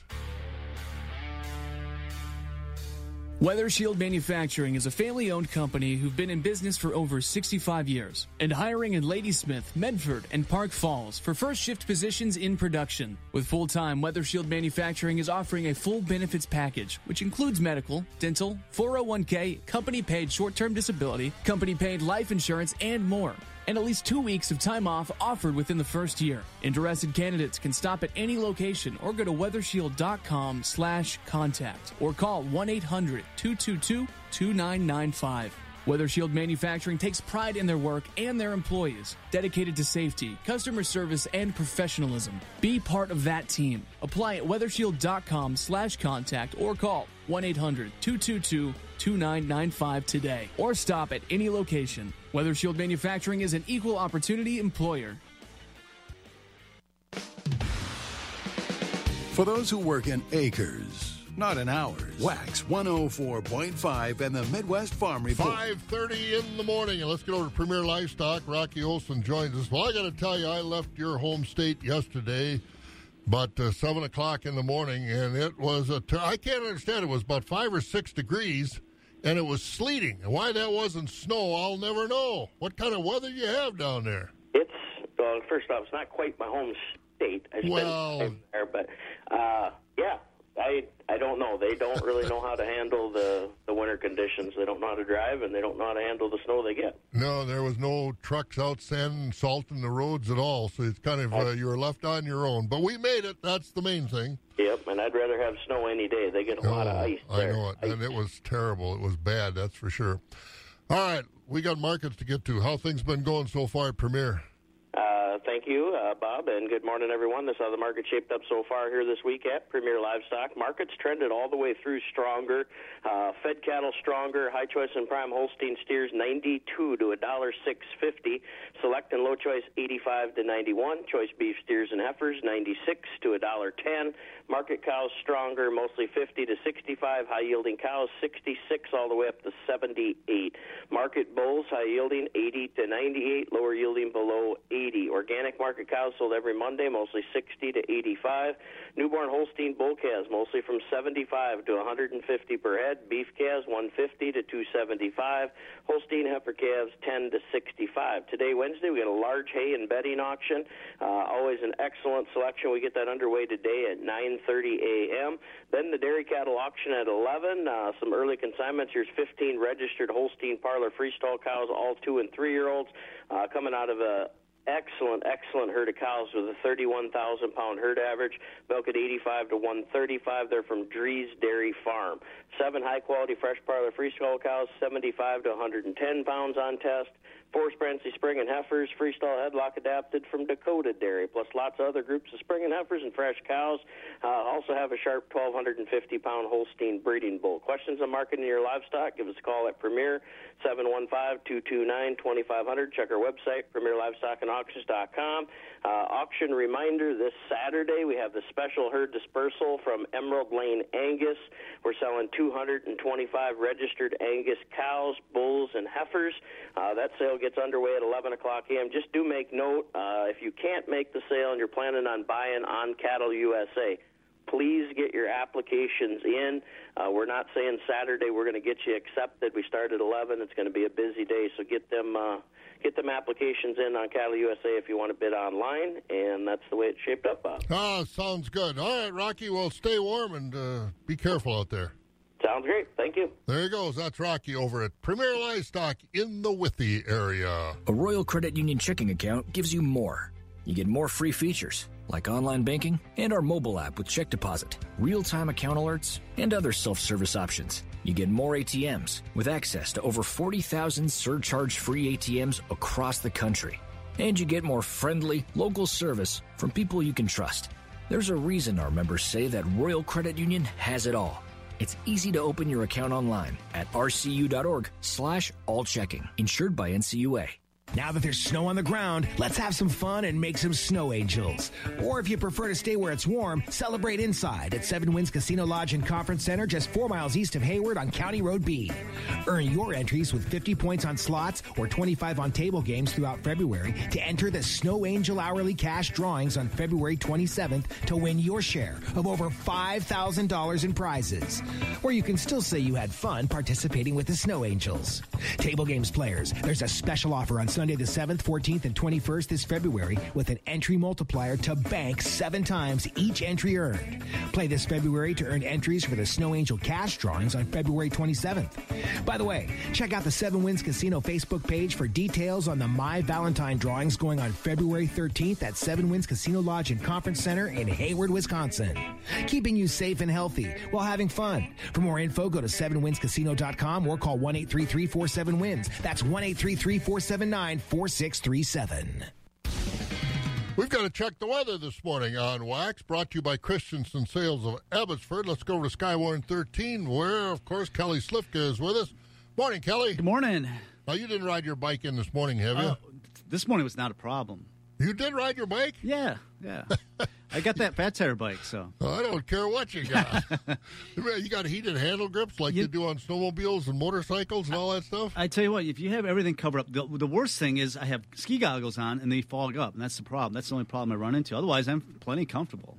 Weather Shield Manufacturing is a family owned company who've been in business for over 65 years and hiring in Ladysmith, Medford, and Park Falls for first shift positions in production. With full time, Weather Shield Manufacturing is offering a full benefits package, which includes medical, dental, 401k, company paid short term disability, company paid life insurance, and more and at least two weeks of time off offered within the first year. Interested candidates can stop at any location or go to weathershield.com slash contact or call 1-800-222-2995. Weather Shield Manufacturing takes pride in their work and their employees, dedicated to safety, customer service, and professionalism. Be part of that team. Apply at weathershield.com slash contact or call 1-800-222-2995 today or stop at any location. Weather Shield Manufacturing is an equal opportunity employer. For those who work in acres, not in hours, Wax 104.5 and the Midwest Farm Report. 5.30 in the morning, and let's get over to Premier Livestock. Rocky Olson joins us. Well, I got to tell you, I left your home state yesterday, but uh, 7 o'clock in the morning, and it was a. Ter- I can't understand. It was about 5 or 6 degrees, and it was sleeting. And why that wasn't snow, I'll never know. What kind of weather you have down there? It's, well, first off, it's not quite my home state. I spent Well- time there, but, uh, yeah. I I don't know. They don't really know how to handle the the winter conditions. They don't know how to drive, and they don't know how to handle the snow they get. No, there was no trucks out sanding, salting the roads at all. So it's kind of uh, you were left on your own. But we made it. That's the main thing. Yep, and I'd rather have snow any day. They get a lot of Oh, ice I know it, and it was terrible. It was bad, that's for sure. All right, we got markets to get to. How things been going so far at Premier? Uh, thank you, uh, Bob, and good morning, everyone. This is how the market shaped up so far here this week at Premier Livestock. Markets trended all the way through stronger. Uh, fed cattle stronger. High choice and prime Holstein steers 92 to a dollar 650. Select and low choice 85 to 91. Choice beef steers and heifers 96 to a dollar 10. Market cows stronger, mostly 50 to 65. High yielding cows 66 all the way up to 78. Market bulls high yielding 80 to 98. Lower yielding below 80. Organic market cows sold every Monday, mostly 60 to 85. Newborn Holstein bull calves, mostly from 75 to 150 per head. Beef calves 150 to 275. Holstein heifer calves 10 to 65. Today, Wednesday, we got a large hay and bedding auction. Uh, always an excellent selection. We get that underway today at 9:30 a.m. Then the dairy cattle auction at 11. Uh, some early consignments. Here's 15 registered Holstein parlor freestall cows, all two and three year olds, uh, coming out of a excellent, excellent herd of cows with a 31,000 pound herd average. Milk at 85 to 135. They're from Drees Dairy Farm. Seven high quality fresh parlor freestall cows, 75 to 110 pounds on test. Four Sprancy Spring and heifers, freestall headlock adapted from Dakota Dairy, plus lots of other groups of spring and heifers and fresh cows. Uh, also have a sharp 1,250 pound Holstein breeding bull. Questions on marketing your livestock? Give us a call at Premier 715-229-2500. Check our website, PremierLivestockandAuctions.com. Uh, auction reminder: This Saturday we have the special herd dispersal from Emerald Lane Angus. We're selling 225 registered Angus cows, bulls, and heifers. Uh, that sale gets underway at 11 o'clock a.m. Just do make note uh, if you can't make the sale and you're planning on buying on Cattle USA please get your applications in. Uh, we're not saying Saturday we're going to get you accepted. We start at 11. It's going to be a busy day, so get them uh, get them applications in on Cattle USA if you want to bid online, and that's the way it's shaped up, Bob. Ah, sounds good. All right, Rocky. Well, stay warm and uh, be careful out there. Sounds great. Thank you. There he goes. That's Rocky over at Premier Livestock in the Withee area. A Royal Credit Union checking account gives you more. You get more free features, like online banking and our mobile app with check deposit, real time account alerts, and other self service options. You get more ATMs with access to over 40,000 surcharge free ATMs across the country. And you get more friendly, local service from people you can trust. There's a reason our members say that Royal Credit Union has it all. It's easy to open your account online at rcu.org slash all checking. Insured by NCUA. Now that there's snow on the ground, let's have some fun and make some snow angels. Or if you prefer to stay where it's warm, celebrate inside at Seven Winds Casino Lodge and Conference Center just four miles east of Hayward on County Road B. Earn your entries with 50 points on slots or 25 on table games throughout February to enter the Snow Angel Hourly Cash drawings on February 27th to win your share of over $5,000 in prizes. Or you can still say you had fun participating with the Snow Angels. Table games players, there's a special offer on Sunday the 7th, 14th, and 21st this February with an entry multiplier to bank seven times each entry earned. Play this February to earn entries for the Snow Angel cash drawings on February 27th. By the way, check out the Seven Winds Casino Facebook page for details on the My Valentine drawings going on February 13th at Seven Winds Casino Lodge and Conference Center in Hayward, Wisconsin. Keeping you safe and healthy while having fun. For more info, go to 7windscasino.com or call 1 833 47 Wins. That's 1 833 479 4637. We've got to check the weather this morning on Wax, brought to you by Christensen Sales of Abbotsford. Let's go over to Skywarn 13, where, of course, Kelly Slifka is with us. Morning, Kelly. Good morning. Now, you didn't ride your bike in this morning, have you? Oh, this morning was not a problem. You did ride your bike? Yeah, yeah. I got that fat tire bike, so. I don't care what you got. you got heated handle grips like you, do on snowmobiles and motorcycles and all that stuff? I tell you what, if you have everything covered up, the, the worst thing is I have ski goggles on and they fog up, and that's the problem. That's the only problem I run into. Otherwise, I'm plenty comfortable.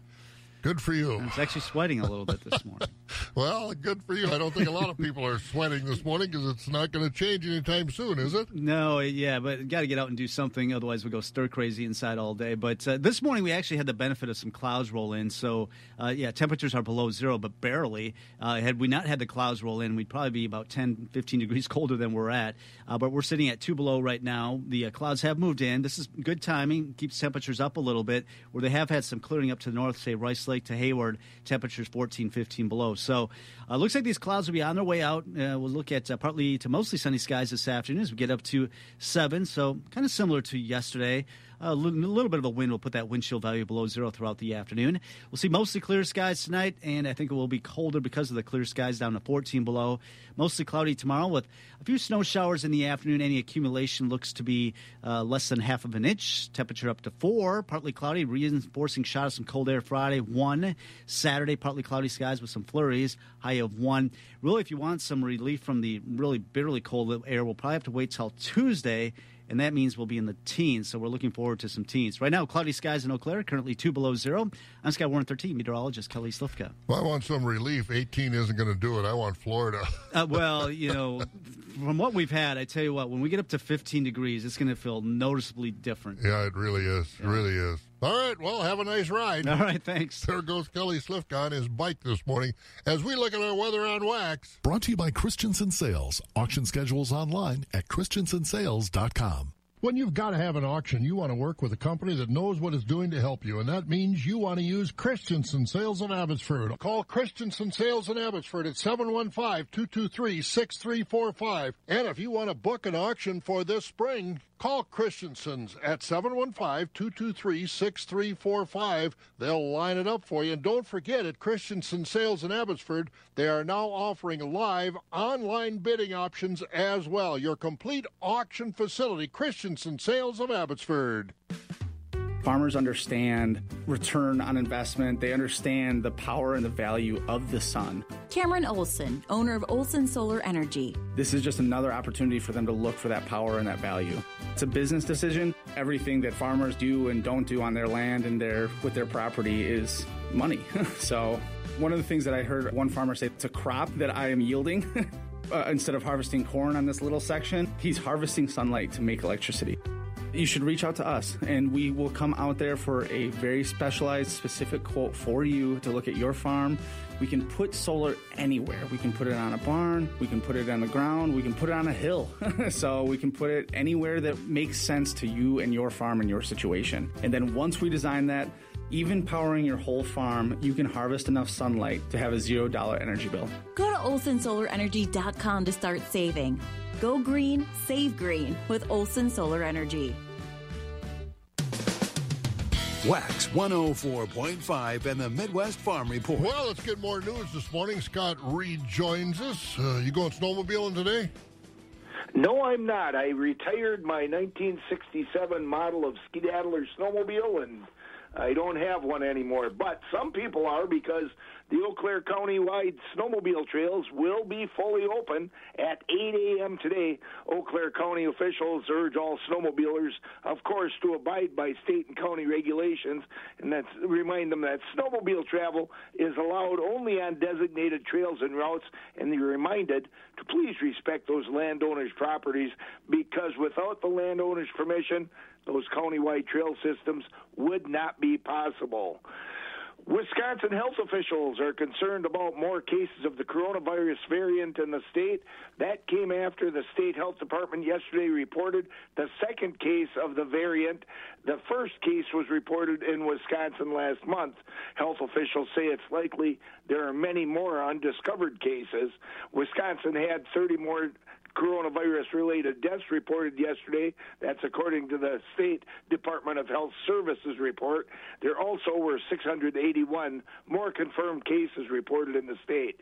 Good for you. I was actually sweating a little bit this morning. Well, good for you. I don't think a lot of people are sweating this morning because it's not going to change anytime soon, is it? No, yeah, but got to get out and do something. Otherwise, we go stir crazy inside all day. But uh, this morning, we actually had the benefit of some clouds roll in. So, uh, yeah, temperatures are below zero, but barely. Uh, had we not had the clouds roll in, we'd probably be about 10, 15 degrees colder than we're at. Uh, but we're sitting at two below right now. The uh, clouds have moved in. This is good timing, keeps temperatures up a little bit, where they have had some clearing up to the north, say Rice Lake to Hayward, temperatures 14, 15 below. So, uh, looks like these clouds will be on their way out. Uh, we'll look at uh, partly to mostly sunny skies this afternoon as we get up to seven. So kind of similar to yesterday. A little, bit of a wind will put that wind chill value below zero throughout the afternoon. We'll see mostly clear skies tonight, and I think it will be colder because of the clear skies down to 14 below. Mostly cloudy tomorrow with a few snow showers in the afternoon. Any accumulation looks to be uh, less than half of an inch. Temperature up to four. Partly cloudy, reinforcing shot of some cold air Friday. One. Saturday, partly cloudy skies with some flurries. High of one. Really, if you want some relief from the really bitterly cold air, we'll probably have to wait till Tuesday and that means we'll be in the teens. So we're looking forward to some teens. Right now, cloudy skies in Eau Claire, currently two below zero. I'm Skywarn 13, meteorologist Kelly Slifka. Well, I want some relief. 18 isn't going to do it. I want Florida. uh, well, you know, from what we've had, I tell you what, when we get up to 15 degrees, it's going to feel noticeably different. Yeah, it really is. Yeah. It really is. All right, well, have a nice ride. All right, thanks. There goes Kelly Slifka on his bike this morning as we look at our weather on wax. Brought to you by Christensen Sales. Auction schedules online at christensensales.com. When you've got to have an auction, you want to work with a company that knows what it's doing to help you, and that means you want to use Christensen Sales in Abbotsford. Call Christensen Sales in Abbotsford at 715-223-6345. And if you want to book an auction for this spring, Call Christensen's at 715-223-6345. They'll line it up for you. And don't forget, at Christensen Sales in Abbotsford, they are now offering live online bidding options as well. Your complete auction facility, Christensen Sales of Abbotsford. Farmers understand return on investment. They understand the power and the value of the sun. Cameron Olson, owner of Olson Solar Energy. This is just another opportunity for them to look for that power and that value. It's a business decision. Everything that farmers do and don't do on their land and their with their property is money. so, one of the things that I heard one farmer say, it's a crop that I am yielding. uh, instead of harvesting corn on this little section, he's harvesting sunlight to make electricity you should reach out to us and we will come out there for a very specialized, specific quote for you to look at your farm. We can put solar anywhere. We can put it on a barn, we can put it on the ground, we can put it on a hill. so we can put it anywhere that makes sense to you and your farm and your situation. And then once we design that, even powering your whole farm, you can harvest enough sunlight to have a $0 energy bill. Go to olsonsolarenergy.com to start saving. Go green, save green with Olson Solar Energy. Wax 104.5 and the Midwest Farm Report. Well, let's get more news this morning. Scott Reed joins us. Uh, you going snowmobiling today? No, I'm not. I retired my 1967 model of Skedaddler snowmobile, and I don't have one anymore. But some people are because the Eau Claire County-wide snowmobile trails will be fully open at 8 a.m. today. Eau Claire County officials urge all snowmobilers, of course, to abide by state and county regulations, and that's remind them that snowmobile travel is allowed only on designated trails and routes, and they're reminded to please respect those landowners' properties because without the landowner's permission, those county-wide trail systems would not be possible. Wisconsin health officials are concerned about more cases of the coronavirus variant in the state. That came after the state health department yesterday reported the second case of the variant. The first case was reported in Wisconsin last month. Health officials say it's likely there are many more undiscovered cases. Wisconsin had 30 more coronavirus related deaths reported yesterday. That's according to the State Department of Health Services report. There also were 681 more confirmed cases reported in the state.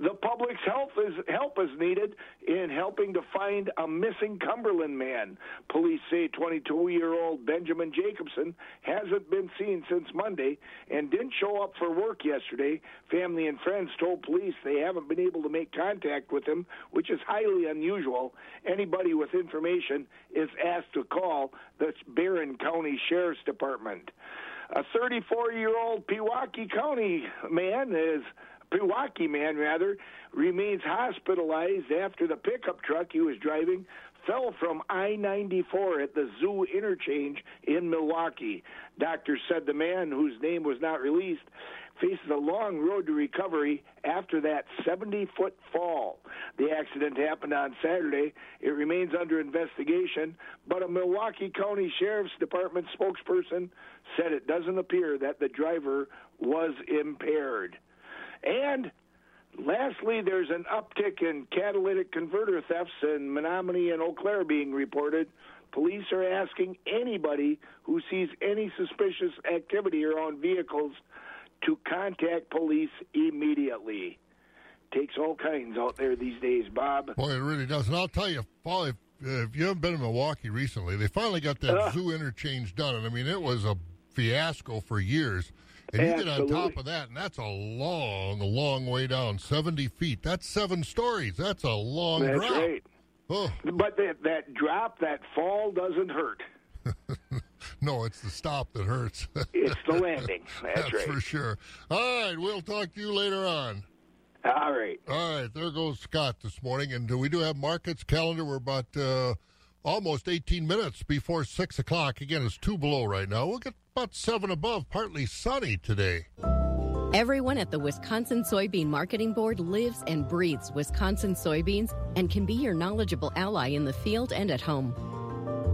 The public's health is, help is needed in helping to find a missing Cumberland man. Police say 22 year old Benjamin Jacobson hasn't been seen since Monday and didn't show up for work yesterday. Family and friends told police they haven't been able to make contact with him, which is highly unusual. Usual anybody with information is asked to call the Barron County Sheriff's Department. A 34 year old Pewaukee County man is Pewaukee man rather remains hospitalized after the pickup truck he was driving fell from I 94 at the zoo interchange in Milwaukee. Doctors said the man, whose name was not released, faces a long road to recovery after that 70 foot fall. The accident happened on Saturday. It remains under investigation, but a Milwaukee County Sheriff's Department spokesperson said it doesn't appear that the driver was impaired. And Lastly, there's an uptick in catalytic converter thefts in Menomonie and Eau Claire being reported. Police are asking anybody who sees any suspicious activity around vehicles to contact police immediately. Takes all kinds out there these days, Bob. Boy, it really does. And I'll tell you, Paul, if, if you haven't been in Milwaukee recently, they finally got that uh, zoo interchange done. And I mean, it was a fiasco for years. And you get on top of that, and that's a long, long way down, 70 feet. That's seven stories. That's a long that's drop. Right. Oh. But that, that drop, that fall doesn't hurt. no, it's the stop that hurts. it's the landing. That's, That's right. for sure. All right, we'll talk to you later on. All right. All right, there goes Scott this morning. And we do have markets calendar. We're about uh, almost 18 minutes before 6 o'clock. Again, it's two below right now. We'll get about seven above, partly sunny today. Everyone at the Wisconsin Soybean Marketing Board lives and breathes Wisconsin soybeans and can be your knowledgeable ally in the field and at home.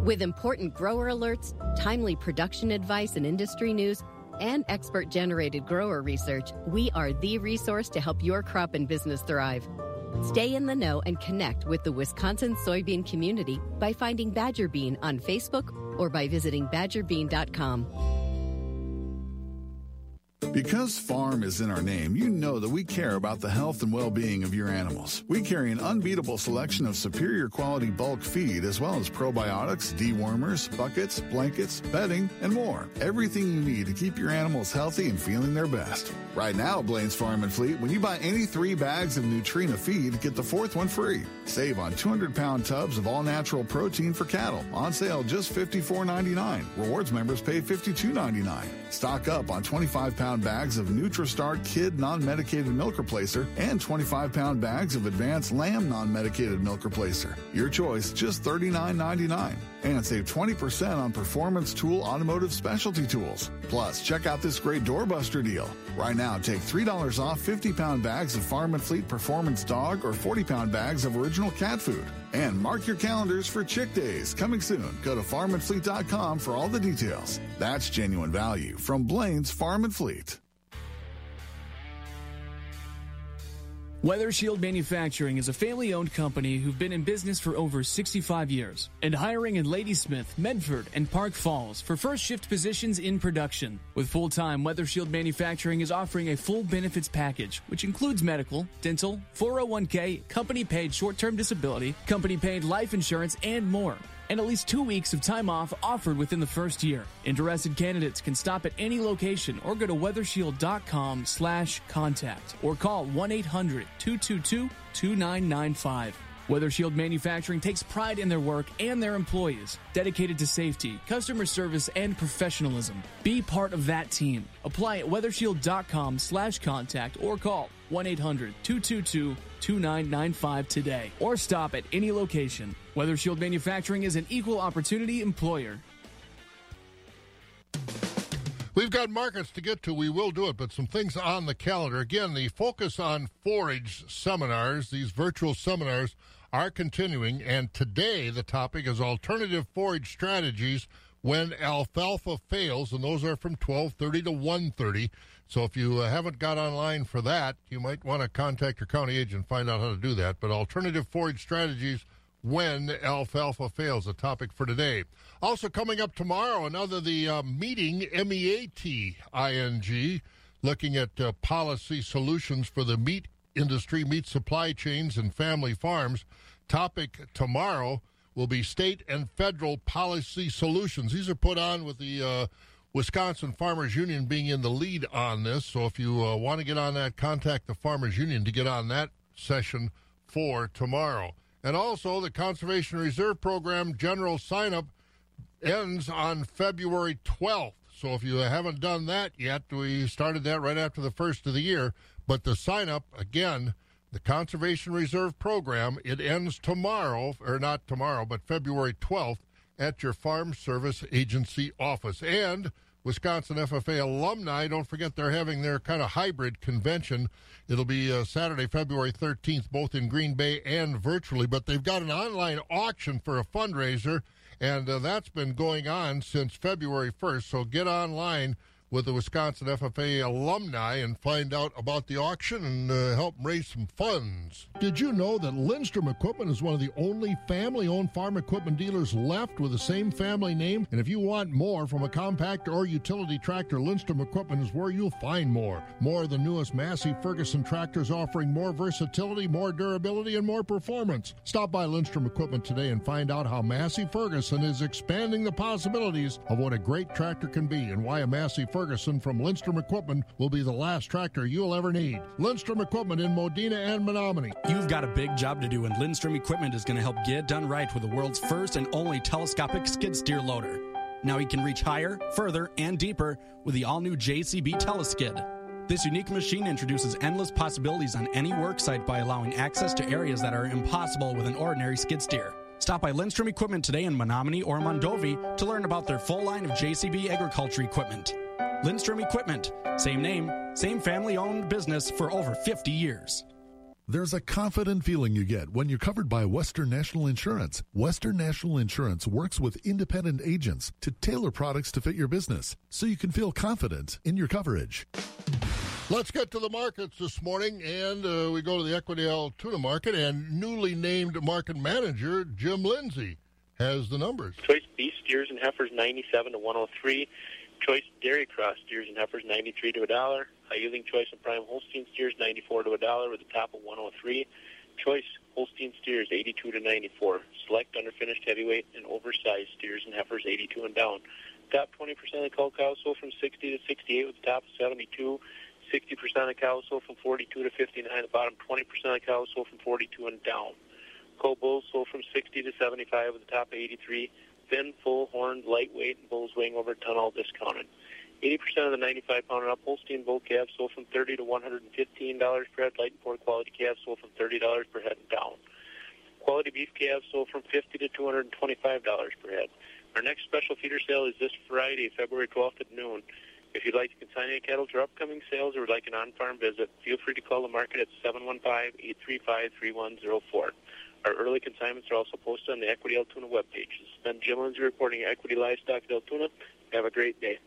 With important grower alerts, timely production advice and industry news, and expert generated grower research, we are the resource to help your crop and business thrive. Stay in the know and connect with the Wisconsin soybean community by finding Badger Bean on Facebook or by visiting badgerbean.com. Because farm is in our name, you know that we care about the health and well-being of your animals. We carry an unbeatable selection of superior quality bulk feed as well as probiotics, dewormers, buckets, blankets, bedding, and more. Everything you need to keep your animals healthy and feeling their best. Right now, Blaine's Farm and Fleet, when you buy any three bags of Nutrena feed, get the fourth one free. Save on 200-pound tubs of all-natural protein for cattle. On sale just $54.99. Rewards members pay $52.99. Stock up on 25-pound bags of NutriStart Kid non-medicated milk replacer and 25-pound bags of Advanced Lamb non-medicated milk replacer. Your choice, just $39.99. And save 20% on Performance Tool Automotive Specialty Tools. Plus, check out this great doorbuster deal. Right now, take $3 off 50-pound bags of Farm and Fleet Performance Dog or 40-pound bags of original cat food. And mark your calendars for Chick Days coming soon. Go to farmandfleet.com for all the details. That's genuine value from Blaine's Farm and Fleet. Weather Shield Manufacturing is a family owned company who've been in business for over 65 years and hiring in Ladysmith, Medford, and Park Falls for first shift positions in production. With full time, Weather Shield Manufacturing is offering a full benefits package, which includes medical, dental, 401k, company paid short term disability, company paid life insurance, and more and at least two weeks of time off offered within the first year. Interested candidates can stop at any location or go to weathershield.com slash contact or call 1-800-222-2995. Weather Shield Manufacturing takes pride in their work and their employees, dedicated to safety, customer service, and professionalism. Be part of that team. Apply at weathershield.com slash contact or call 1-800-222-2995 today or stop at any location. Weather Shield Manufacturing is an equal opportunity employer. We've got markets to get to. We will do it, but some things on the calendar. Again, the focus on forage seminars, these virtual seminars, are continuing. And today, the topic is alternative forage strategies when alfalfa fails, and those are from 12:30 to 1:30. So if you haven't got online for that, you might want to contact your county agent and find out how to do that. But alternative forage strategies when alfalfa fails, a topic for today. Also coming up tomorrow, another the uh, meeting M E A T I N G, looking at uh, policy solutions for the meat industry, meat supply chains, and family farms. Topic tomorrow will be state and federal policy solutions. These are put on with the uh, Wisconsin Farmers Union being in the lead on this. So if you uh, want to get on that, contact the Farmers Union to get on that session for tomorrow. And also, the Conservation Reserve Program general sign up ends on February 12th. So if you haven't done that yet, we started that right after the first of the year. But the sign up, again, the Conservation Reserve Program, it ends tomorrow, or not tomorrow, but February 12th at your Farm Service Agency office. And Wisconsin FFA alumni, don't forget they're having their kind of hybrid convention. It'll be uh, Saturday, February 13th, both in Green Bay and virtually. But they've got an online auction for a fundraiser, and uh, that's been going on since February 1st. So get online with the Wisconsin FFA alumni and find out about the auction and uh, help raise some funds. Did you know that Lindstrom Equipment is one of the only family owned farm equipment dealers left with the same family name? And if you want more from a compact or utility tractor, Lindstrom Equipment is where you'll find more. More of the newest Massey Ferguson tractors offering more versatility, more durability, and more performance. Stop by Lindstrom Equipment today and find out how Massey Ferguson is expanding the possibilities of what a great tractor can be and why a Massey Ferguson from Lindstrom Equipment will be the last tractor you'll ever need. Lindstrom Equipment in Modena and Menomonie. You've got a big job to do, and Lindstrom Equipment is going to help get it done right with the world's first and only telescopic skid steer loader. Now you can reach higher, further, and deeper with the all new JCB Teleskid. This unique machine introduces endless possibilities on any work site by allowing access to areas that are impossible with an ordinary skid steer. Stop by Lindstrom Equipment today in Menomonie or Mondovi to learn about their full line of JCB agriculture equipment. Lindstrom Equipment, same name, same family owned business for over 50 years. There's a confident feeling you get when you're covered by Western National Insurance. Western National Insurance works with independent agents to tailor products to fit your business so you can feel confident in your coverage. Let's get to the markets this morning, and uh, we go to the Equity Altoona market, and newly named market manager Jim Lindsay has the numbers. Choice beef steers and heifers 97 to 103. Choice dairy cross steers and heifers 93 to a dollar. High yielding choice and prime Holstein steers 94 to a dollar with a top of 103. Choice Holstein steers 82 to 94. Select underfinished heavyweight and oversized steers and heifers 82 and down. Top 20% of cow cows sold from 60 to 68 with a top of 72. 60% of cows sold from 42 to 59. The bottom 20% of cows sold from 42 and down. Coal bulls sold from 60 to 75 with a top of 83. Thin, full, horned, lightweight, and bulls weighing over a ton all discounted. 80% of the 95 pound and up Holstein bull calves sold from 30 to 115 dollars per head. Light and poor quality calves sold from 30 dollars per head and down. Quality beef calves sold from 50 to 225 dollars per head. Our next special feeder sale is this Friday, February 12th at noon. If you'd like to consign any cattle to upcoming sales or would like an on-farm visit, feel free to call the market at 715-835-3104. Our early consignments are also posted on the Equity Altoona webpage. This has been Jim Lindsay reporting Equity Livestock at Altoona. Have a great day.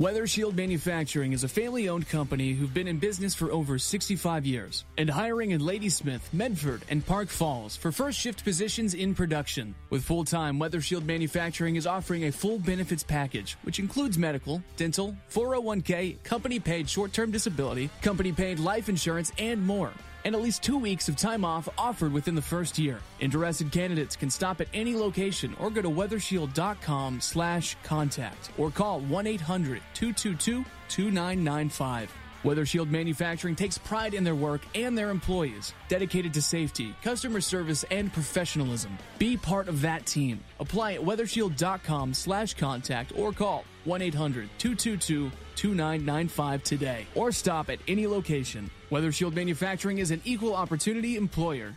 Weather Shield Manufacturing is a family owned company who've been in business for over 65 years and hiring in Ladysmith, Medford, and Park Falls for first shift positions in production. With full time, Weather Shield Manufacturing is offering a full benefits package, which includes medical, dental, 401k, company paid short term disability, company paid life insurance, and more and at least two weeks of time off offered within the first year. Interested candidates can stop at any location or go to weathershield.com slash contact or call 1-800-222-2995. Weather Shield Manufacturing takes pride in their work and their employees, dedicated to safety, customer service, and professionalism. Be part of that team. Apply at weathershield.com slash contact or call 1-800-222-2995 today or stop at any location. Weather Shield Manufacturing is an equal opportunity employer.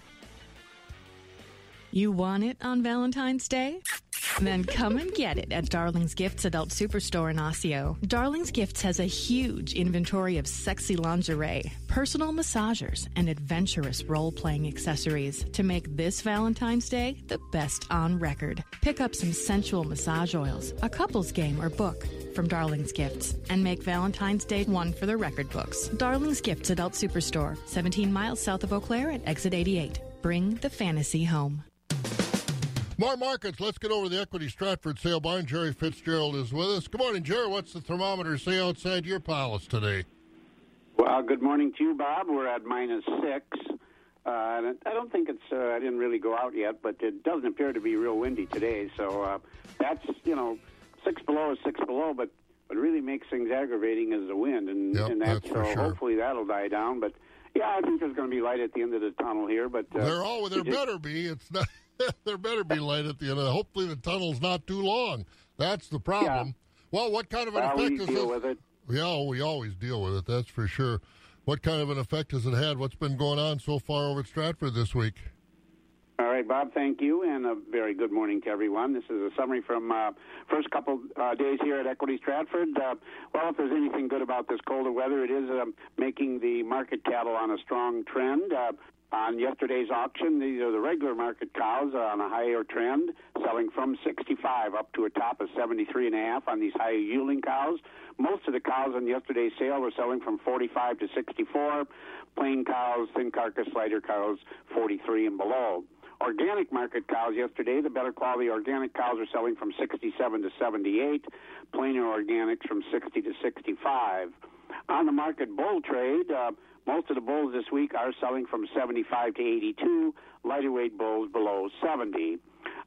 You want it on Valentine's Day? Then come and get it at Darling's Gifts Adult Superstore in Osseo. Darling's Gifts has a huge inventory of sexy lingerie, personal massagers, and adventurous role playing accessories to make this Valentine's Day the best on record. Pick up some sensual massage oils, a couple's game or book from Darling's Gifts and make Valentine's Day one for the record books. Darling's Gifts Adult Superstore, 17 miles south of Eau Claire at exit 88. Bring the fantasy home. More markets. Let's get over the Equity Stratford sale barn. Jerry Fitzgerald is with us. Good morning, Jerry. What's the thermometer say outside your palace today? Well, good morning to you, Bob. We're at minus six. Uh, I don't think it's. Uh, I didn't really go out yet, but it doesn't appear to be real windy today. So uh, that's you know, six below is six below, but what really makes things aggravating is the wind, and, Yep, and that's so for sure. hopefully that'll die down. But yeah, I think there's going to be light at the end of the tunnel here. But uh, there all there better be. It's not. there better be light at the end. of it. Hopefully the tunnel's not too long. That's the problem. Well, what kind of an Well, effect is deal this? with it. Yeah, we always deal with it. That's for sure. What kind of an effect has it had? What's been going on so far over at Stratford this week? All right, Bob, thank you, and a very good morning to everyone. This is a summary from uh, first couple uh, days here at Equity Stratford. Uh, well, if there's anything good about this colder weather, it is um, making the market cattle on a strong trend. On yesterday's auction, these are the regular market cows are on a higher trend, selling from 65 up to a top of 73 and a half on these high yielding cows. Most of the cows on yesterday's sale were selling from 45 to 64. Plain cows, thin carcass, lighter cows, 43 and below organic market cows yesterday. The better quality organic cows are selling from 67 to 78, plainer organics from 60 to 65. On the market bull trade, uh, most of the bulls this week are selling from 75 to 82, lighter weight bulls below 70.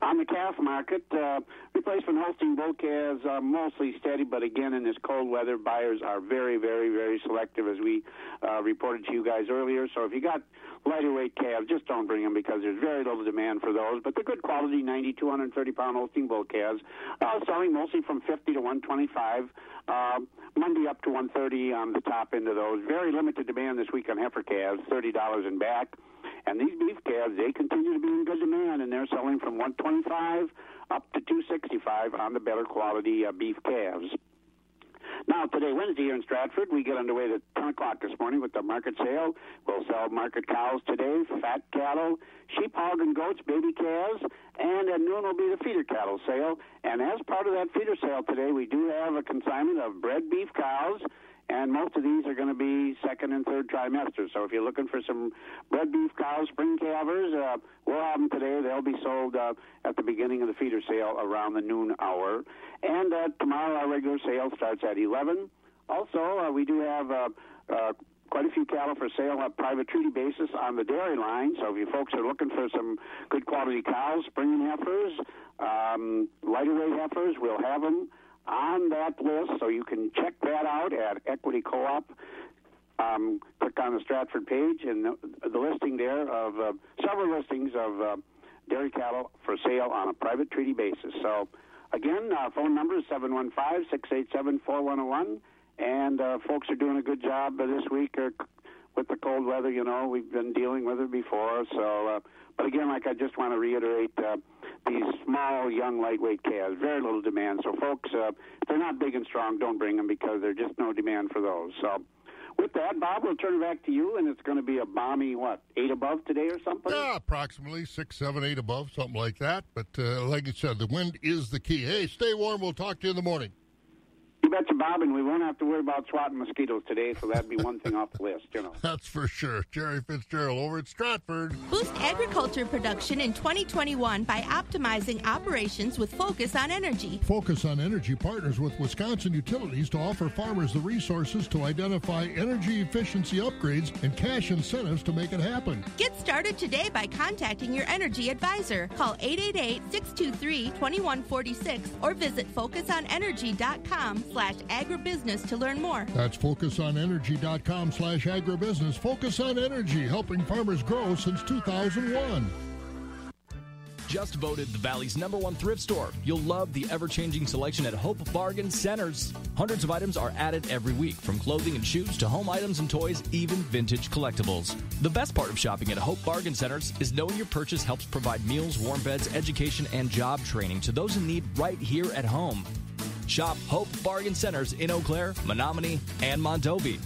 On the calf market, uh, replacement Holstein bull calves are mostly steady, but again, in this cold weather, buyers are very, very, very selective, as we uh, reported to you guys earlier. So if you got lighter weight calves, just don't bring them because there's very little demand for those. But the good quality 90, 230 pound Holstein bull calves, uh, selling mostly from 50 to 125. Uh, Monday up to 130 on the top end of those. Very limited demand this week on heifer calves, $30 and back. And these beef calves, they continue to be in good demand, and they're selling from 125 up to 265 on the better quality uh, beef calves. Now, today, Wednesday, here in Stratford, we get underway at 10 o'clock this morning with the market sale. We'll sell market cows today, fat cattle, sheep, hog, and goats, baby calves, and at noon will be the feeder cattle sale. And as part of that feeder sale today, we do have a consignment of bred beef cows and most of these are going to be second and third trimesters. So if you're looking for some bred beef cows, spring calvers, uh, we'll have them today. They'll be sold uh, at the beginning of the feeder sale around the noon hour. And uh, tomorrow our regular sale starts at 11. Also, uh, we do have uh, uh, quite a few cattle for sale on a private treaty basis on the dairy line. So if you folks are looking for some good quality cows, spring heifers, um, lighter weight heifers, we'll have them on that list, so you can check that out at Equity Co-op. Um, click on the Stratford page, and the, the listing there of uh, several listings of uh, dairy cattle for sale on a private treaty basis. So, again, uh, phone number is 715-687-4101, and uh, folks are doing a good job this week uh, with the cold weather. You know, we've been dealing with it before, so. Uh, but again, like I just want to reiterate, these small, young, lightweight calves, very little demand. So, folks, uh, if they're not big and strong, don't bring them because there's just no demand for those. So, with that, Bob, we'll turn it back to you, and it's going to be a balmy, what, eight above today or something? Yeah, approximately six, seven, eight above, something like that. But uh, like I said, the wind is the key. Hey, stay warm. We'll talk to you in the morning. You betcha, Bob, and we won't have to worry about swatting mosquitoes today, so that'd be one thing off the list, you know. That's for sure. Jerry Fitzgerald over at Stratford. Boost agriculture production in 2021 by optimizing operations with Focus on Energy. Focus on Energy partners with Wisconsin Utilities to offer farmers the resources to identify energy efficiency upgrades and cash incentives to make it happen. Get started today by contacting your energy advisor. Call 888-623-2146 or visit focusonenergy.com slash agribusiness to learn more. That's focusonenergy.com slash agribusiness. Focus on Energy, helping farmers grow since 2001. Just voted the Valley's number one thrift store. You'll love the ever changing selection at Hope Bargain Centers. Hundreds of items are added every week, from clothing and shoes to home items and toys, even vintage collectibles. The best part of shopping at Hope Bargain Centers is knowing your purchase helps provide meals, warm beds, education, and job training to those in need right here at home. Shop Hope Bargain Centers in Eau Claire, Menomonie, and Mondovi.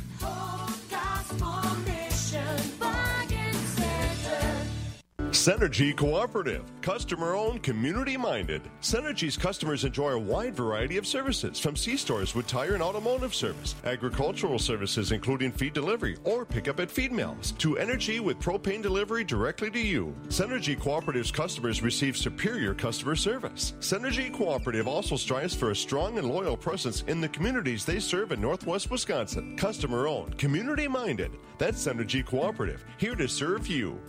Synergy Cooperative, customer owned, community minded. Synergy's customers enjoy a wide variety of services from C stores with tire and automotive service, agricultural services including feed delivery or pickup at feed mills, to energy with propane delivery directly to you. Synergy Cooperative's customers receive superior customer service. Synergy Cooperative also strives for a strong and loyal presence in the communities they serve in Northwest Wisconsin. Customer owned, community minded. That's Synergy Cooperative, here to serve you.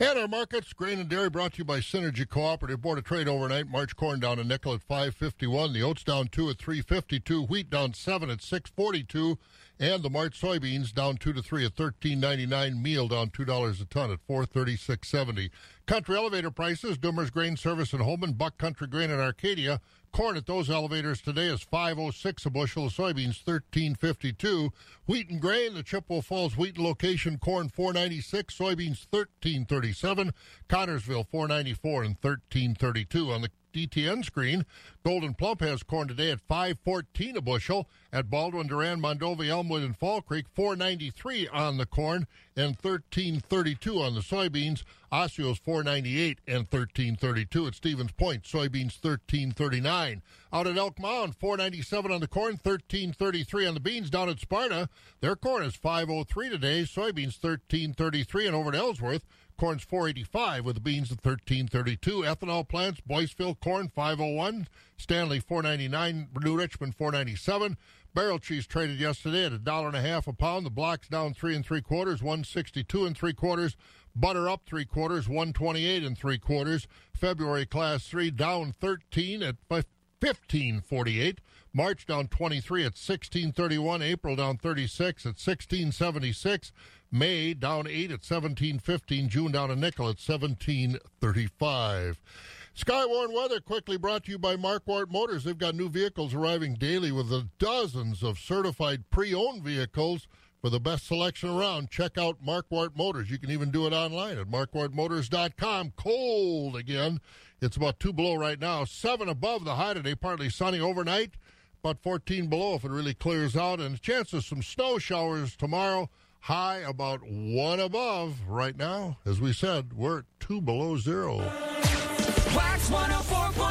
And our markets, grain and dairy brought to you by Synergy Cooperative. Board of Trade overnight. March corn down a nickel at 551. The oats down two at 352. Wheat down seven at 642. And the March soybeans down two to three at 13.99. Meal down two dollars a ton at 436.70. Country elevator prices. Doomer's Grain Service in Holmen, Buck Country Grain in Arcadia. corn at those elevators today is 506 a bushel. Soybeans 1352. Wheat and grain, the Chippewa Falls wheat location corn 496, soybeans 1337, Connorsville 494 and 1332 on the DTN screen. Gold'n Plump has corn today at 514 a bushel. At Baldwin, Durand, Mondovi, Elmwood, and Fall Creek, 493 on the corn and 1332 on the soybeans. Osceola's 498 and 1332 at Stevens Point. Soybeans 1339. Out at Elk Mound, 497 on the corn, 1333 on the beans. Down at Sparta, their corn is 503 today. Soybeans 1333 and over at Ellsworth. Corn's 485 with beans at 1332. Ethanol plants, Boyceville corn 501, Stanley 499, New Richmond 497. Barrel cheese traded yesterday at a dollar and a half a pound. The block's down three and three quarters, 162 and three quarters. Butter up three quarters, 128 and three quarters. February class three down 13 at 1548. March down 23 at 1631. April down 36 at 1676. May down 8 at 1715. June down a nickel at 1735. Skywarn weather quickly brought to you by Marquardt Motors. They've got new vehicles arriving daily with dozens of certified pre-owned vehicles for the best selection around. Check out Marquardt Motors. You can even do it online at marquardtmotors.com. Cold again. It's about 2 below right now. 7 above the high today, partly sunny overnight. About 14 below if it really clears out. And a chance of some snow showers tomorrow. High about 1 above right now. As we said, we're 2 below zero. WAXX 104.